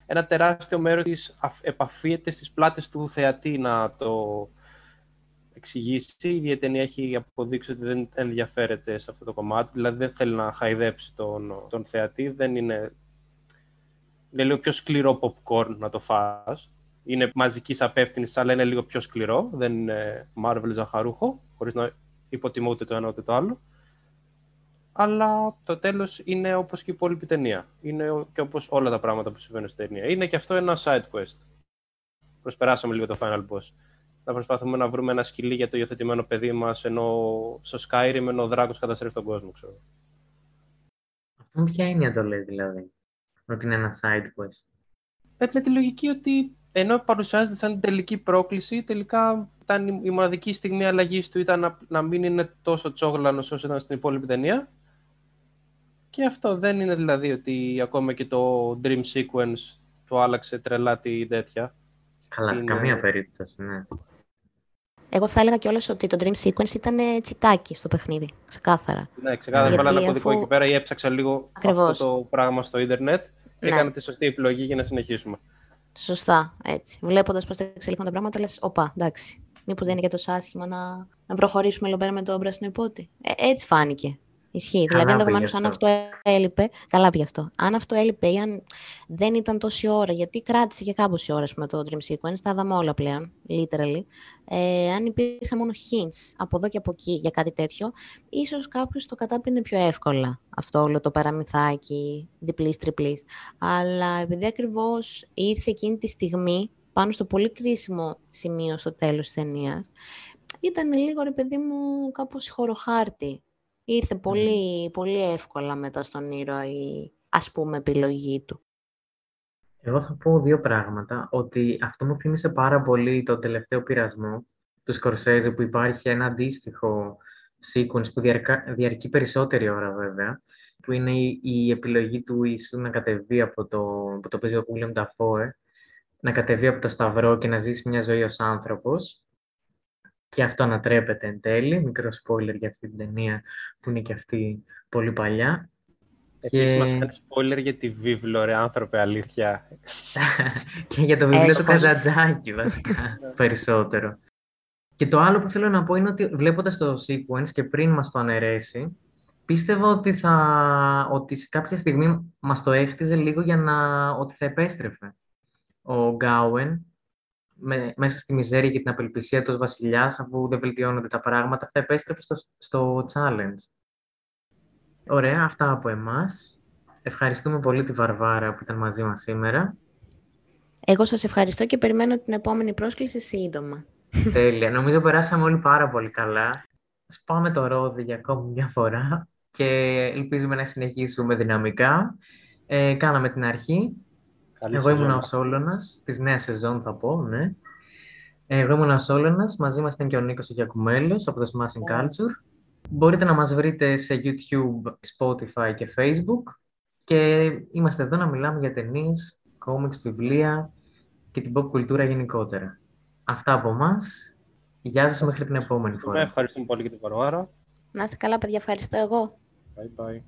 ένα τεράστιο μέρος της αφ- επαφίεται στις πλάτες του θεατή να το εξηγήσει. Η ταινία έχει αποδείξει ότι δεν ενδιαφέρεται σε αυτό το κομμάτι, δηλαδή δεν θέλει να χαϊδέψει τον, τον θεατή, δεν είναι... Είναι λίγο πιο σκληρό popcorn να το φας. Είναι μαζικής απεύθυνης, αλλά είναι λίγο πιο σκληρό. Δεν είναι Marvel ζαχαρούχο, χωρίς να υποτιμώ ούτε το ένα ούτε το άλλο. Αλλά το τέλος είναι όπως και η υπόλοιπη ταινία. Είναι ο- και όπως όλα τα πράγματα που συμβαίνουν στην ταινία. Είναι και αυτό ένα side quest. Προσπεράσαμε λίγο το final boss. Να προσπαθούμε να βρούμε ένα σκυλί για το υιοθετημένο παιδί μας, ενώ στο Skyrim ενώ ο δράκος καταστρέφει τον κόσμο, ξέρω. Αυτό ποια έννοια το λες δηλαδή, ότι είναι ένα side quest; Ε, με τη λογική ότι ενώ παρουσιάζεται σαν τελική πρόκληση, τελικά ήταν η, η μοναδική στιγμή αλλαγή του ήταν να, να μην είναι τόσο τσόγλανος όσο ήταν στην υπόλοιπη ταινία. Και αυτό δεν είναι δηλαδή ότι ακόμα και το Dream Sequence του άλλαξε τρελά τη τέτοια. Καλά, σε Είναι- καμία περίπτωση, ναι. Εγώ θα έλεγα κιόλας ότι το Dream Sequence ήταν ε, τσιτάκι στο παιχνίδι, ξεκάθαρα. Ναι, ξεκάθαρα Γιατί βάλα ένα κωδικό αφού- εκεί πέρα ή έψαξα λίγο Ακριβώς. αυτό το πράγμα στο ίντερνετ και Ναι. έκανα τη σωστή επιλογή για να συνεχίσουμε. Σωστά, έτσι. Βλέποντας πώς θα εξελίχθουν τα πράγματα, λες, οπα, εντάξει. Μήπως δεν είναι και τόσο άσχημα να, να προχωρήσουμε λίγο πέρα με το πράσινο υπότι. Ε, έτσι φάνηκε. Ισχύει. Καλά δηλαδή, ενδεχομένω, πήγε αν αυτό. αυτό έλειπε. Καλά πήγε αυτό. Αν αυτό έλειπε ή αν δεν ήταν τόση ώρα, γιατί κράτησε και κάμποση ώρα με το Dream Sequence, τα είδαμε όλα πλέον, literally. Ε, αν υπήρχαν μόνο hints από εδώ και από εκεί για κάτι τέτοιο, ίσως κάποιος το κατάπινε πιο εύκολα αυτό όλο το παραμυθάκι, διπλής τριπλής. Αλλά επειδή ακριβώς ήρθε εκείνη τη στιγμή, πάνω στο πολύ κρίσιμο σημείο στο τέλος της ταινίας, ήταν λίγο, ρε παιδί μου, κάπως χωροχάρτη. Ήρθε πολύ, πολύ εύκολα μετά στον ήρωα η, ας πούμε, επιλογή του. Εγώ θα πω δύο πράγματα. Ότι αυτό μου θύμισε πάρα πολύ τον τελευταίο πειρασμό του Σκορσέζε που υπάρχει ένα αντίστοιχο sequence που διαρκα... διαρκεί περισσότερη ώρα βέβαια που είναι η, η επιλογή του Ιησού να κατεβεί από το, που το παίζει ο William Dafoe να κατεβεί από το Σταυρό και να ζήσει μια ζωή ως άνθρωπος και αυτό ανατρέπεται εν τέλει, μικρό spoiler για αυτή την ταινία που είναι και αυτή πολύ παλιά. Επίσης Και- μας κάνει spoiler για τη βίβλο, ρε άνθρωπε, αλήθεια. και για το βιβλίο του Έσχος. Καζατζάκη, βασικά, περισσότερο. Και το άλλο που θέλω να πω είναι ότι βλέποντας το sequence και πριν μας το αναιρέσει, πίστευα ότι, θα, ότι σε κάποια στιγμή μας το έχτιζε λίγο για να, ότι θα επέστρεφε. Ο Γκάουεν, με, μέσα στη μιζέρια και την απελπισία του ως βασιλιάς, αφού δεν βελτιώνονται τα πράγματα, θα επέστρεφε στο, στο challenge. Ωραία, αυτά από εμάς. Ευχαριστούμε πολύ τη Βαρβάρα που ήταν μαζί μας σήμερα. Εγώ σας ευχαριστώ και περιμένω την επόμενη πρόσκληση σύντομα. Τέλεια. Νομίζω περάσαμε όλοι πάρα πολύ καλά. Σπάμε το ρόδι για ακόμη μια φορά και ελπίζουμε να συνεχίσουμε δυναμικά. Ε, κάναμε την αρχή. Καλή Εγώ ήμουν σεζόν. ο Σόλωνας, της νέας σεζόν θα πω, ναι. Ε, Εγώ ήμουν ο Σόλωνας, μαζί μας ήταν και ο Νίκος ο Γιακουμέλος από το Smashing Culture. Μπορείτε να μας βρείτε σε YouTube, Spotify και Facebook και είμαστε εδώ να μιλάμε για ταινίες, comics, βιβλία και την pop κουλτούρα γενικότερα. Αυτά από εμάς. Γεια σας μέχρι την επόμενη φορά. Ευχαριστούμε πολύ για την Βαρβάρα. Να είστε καλά, παιδιά. Ευχαριστώ εγώ. Bye bye.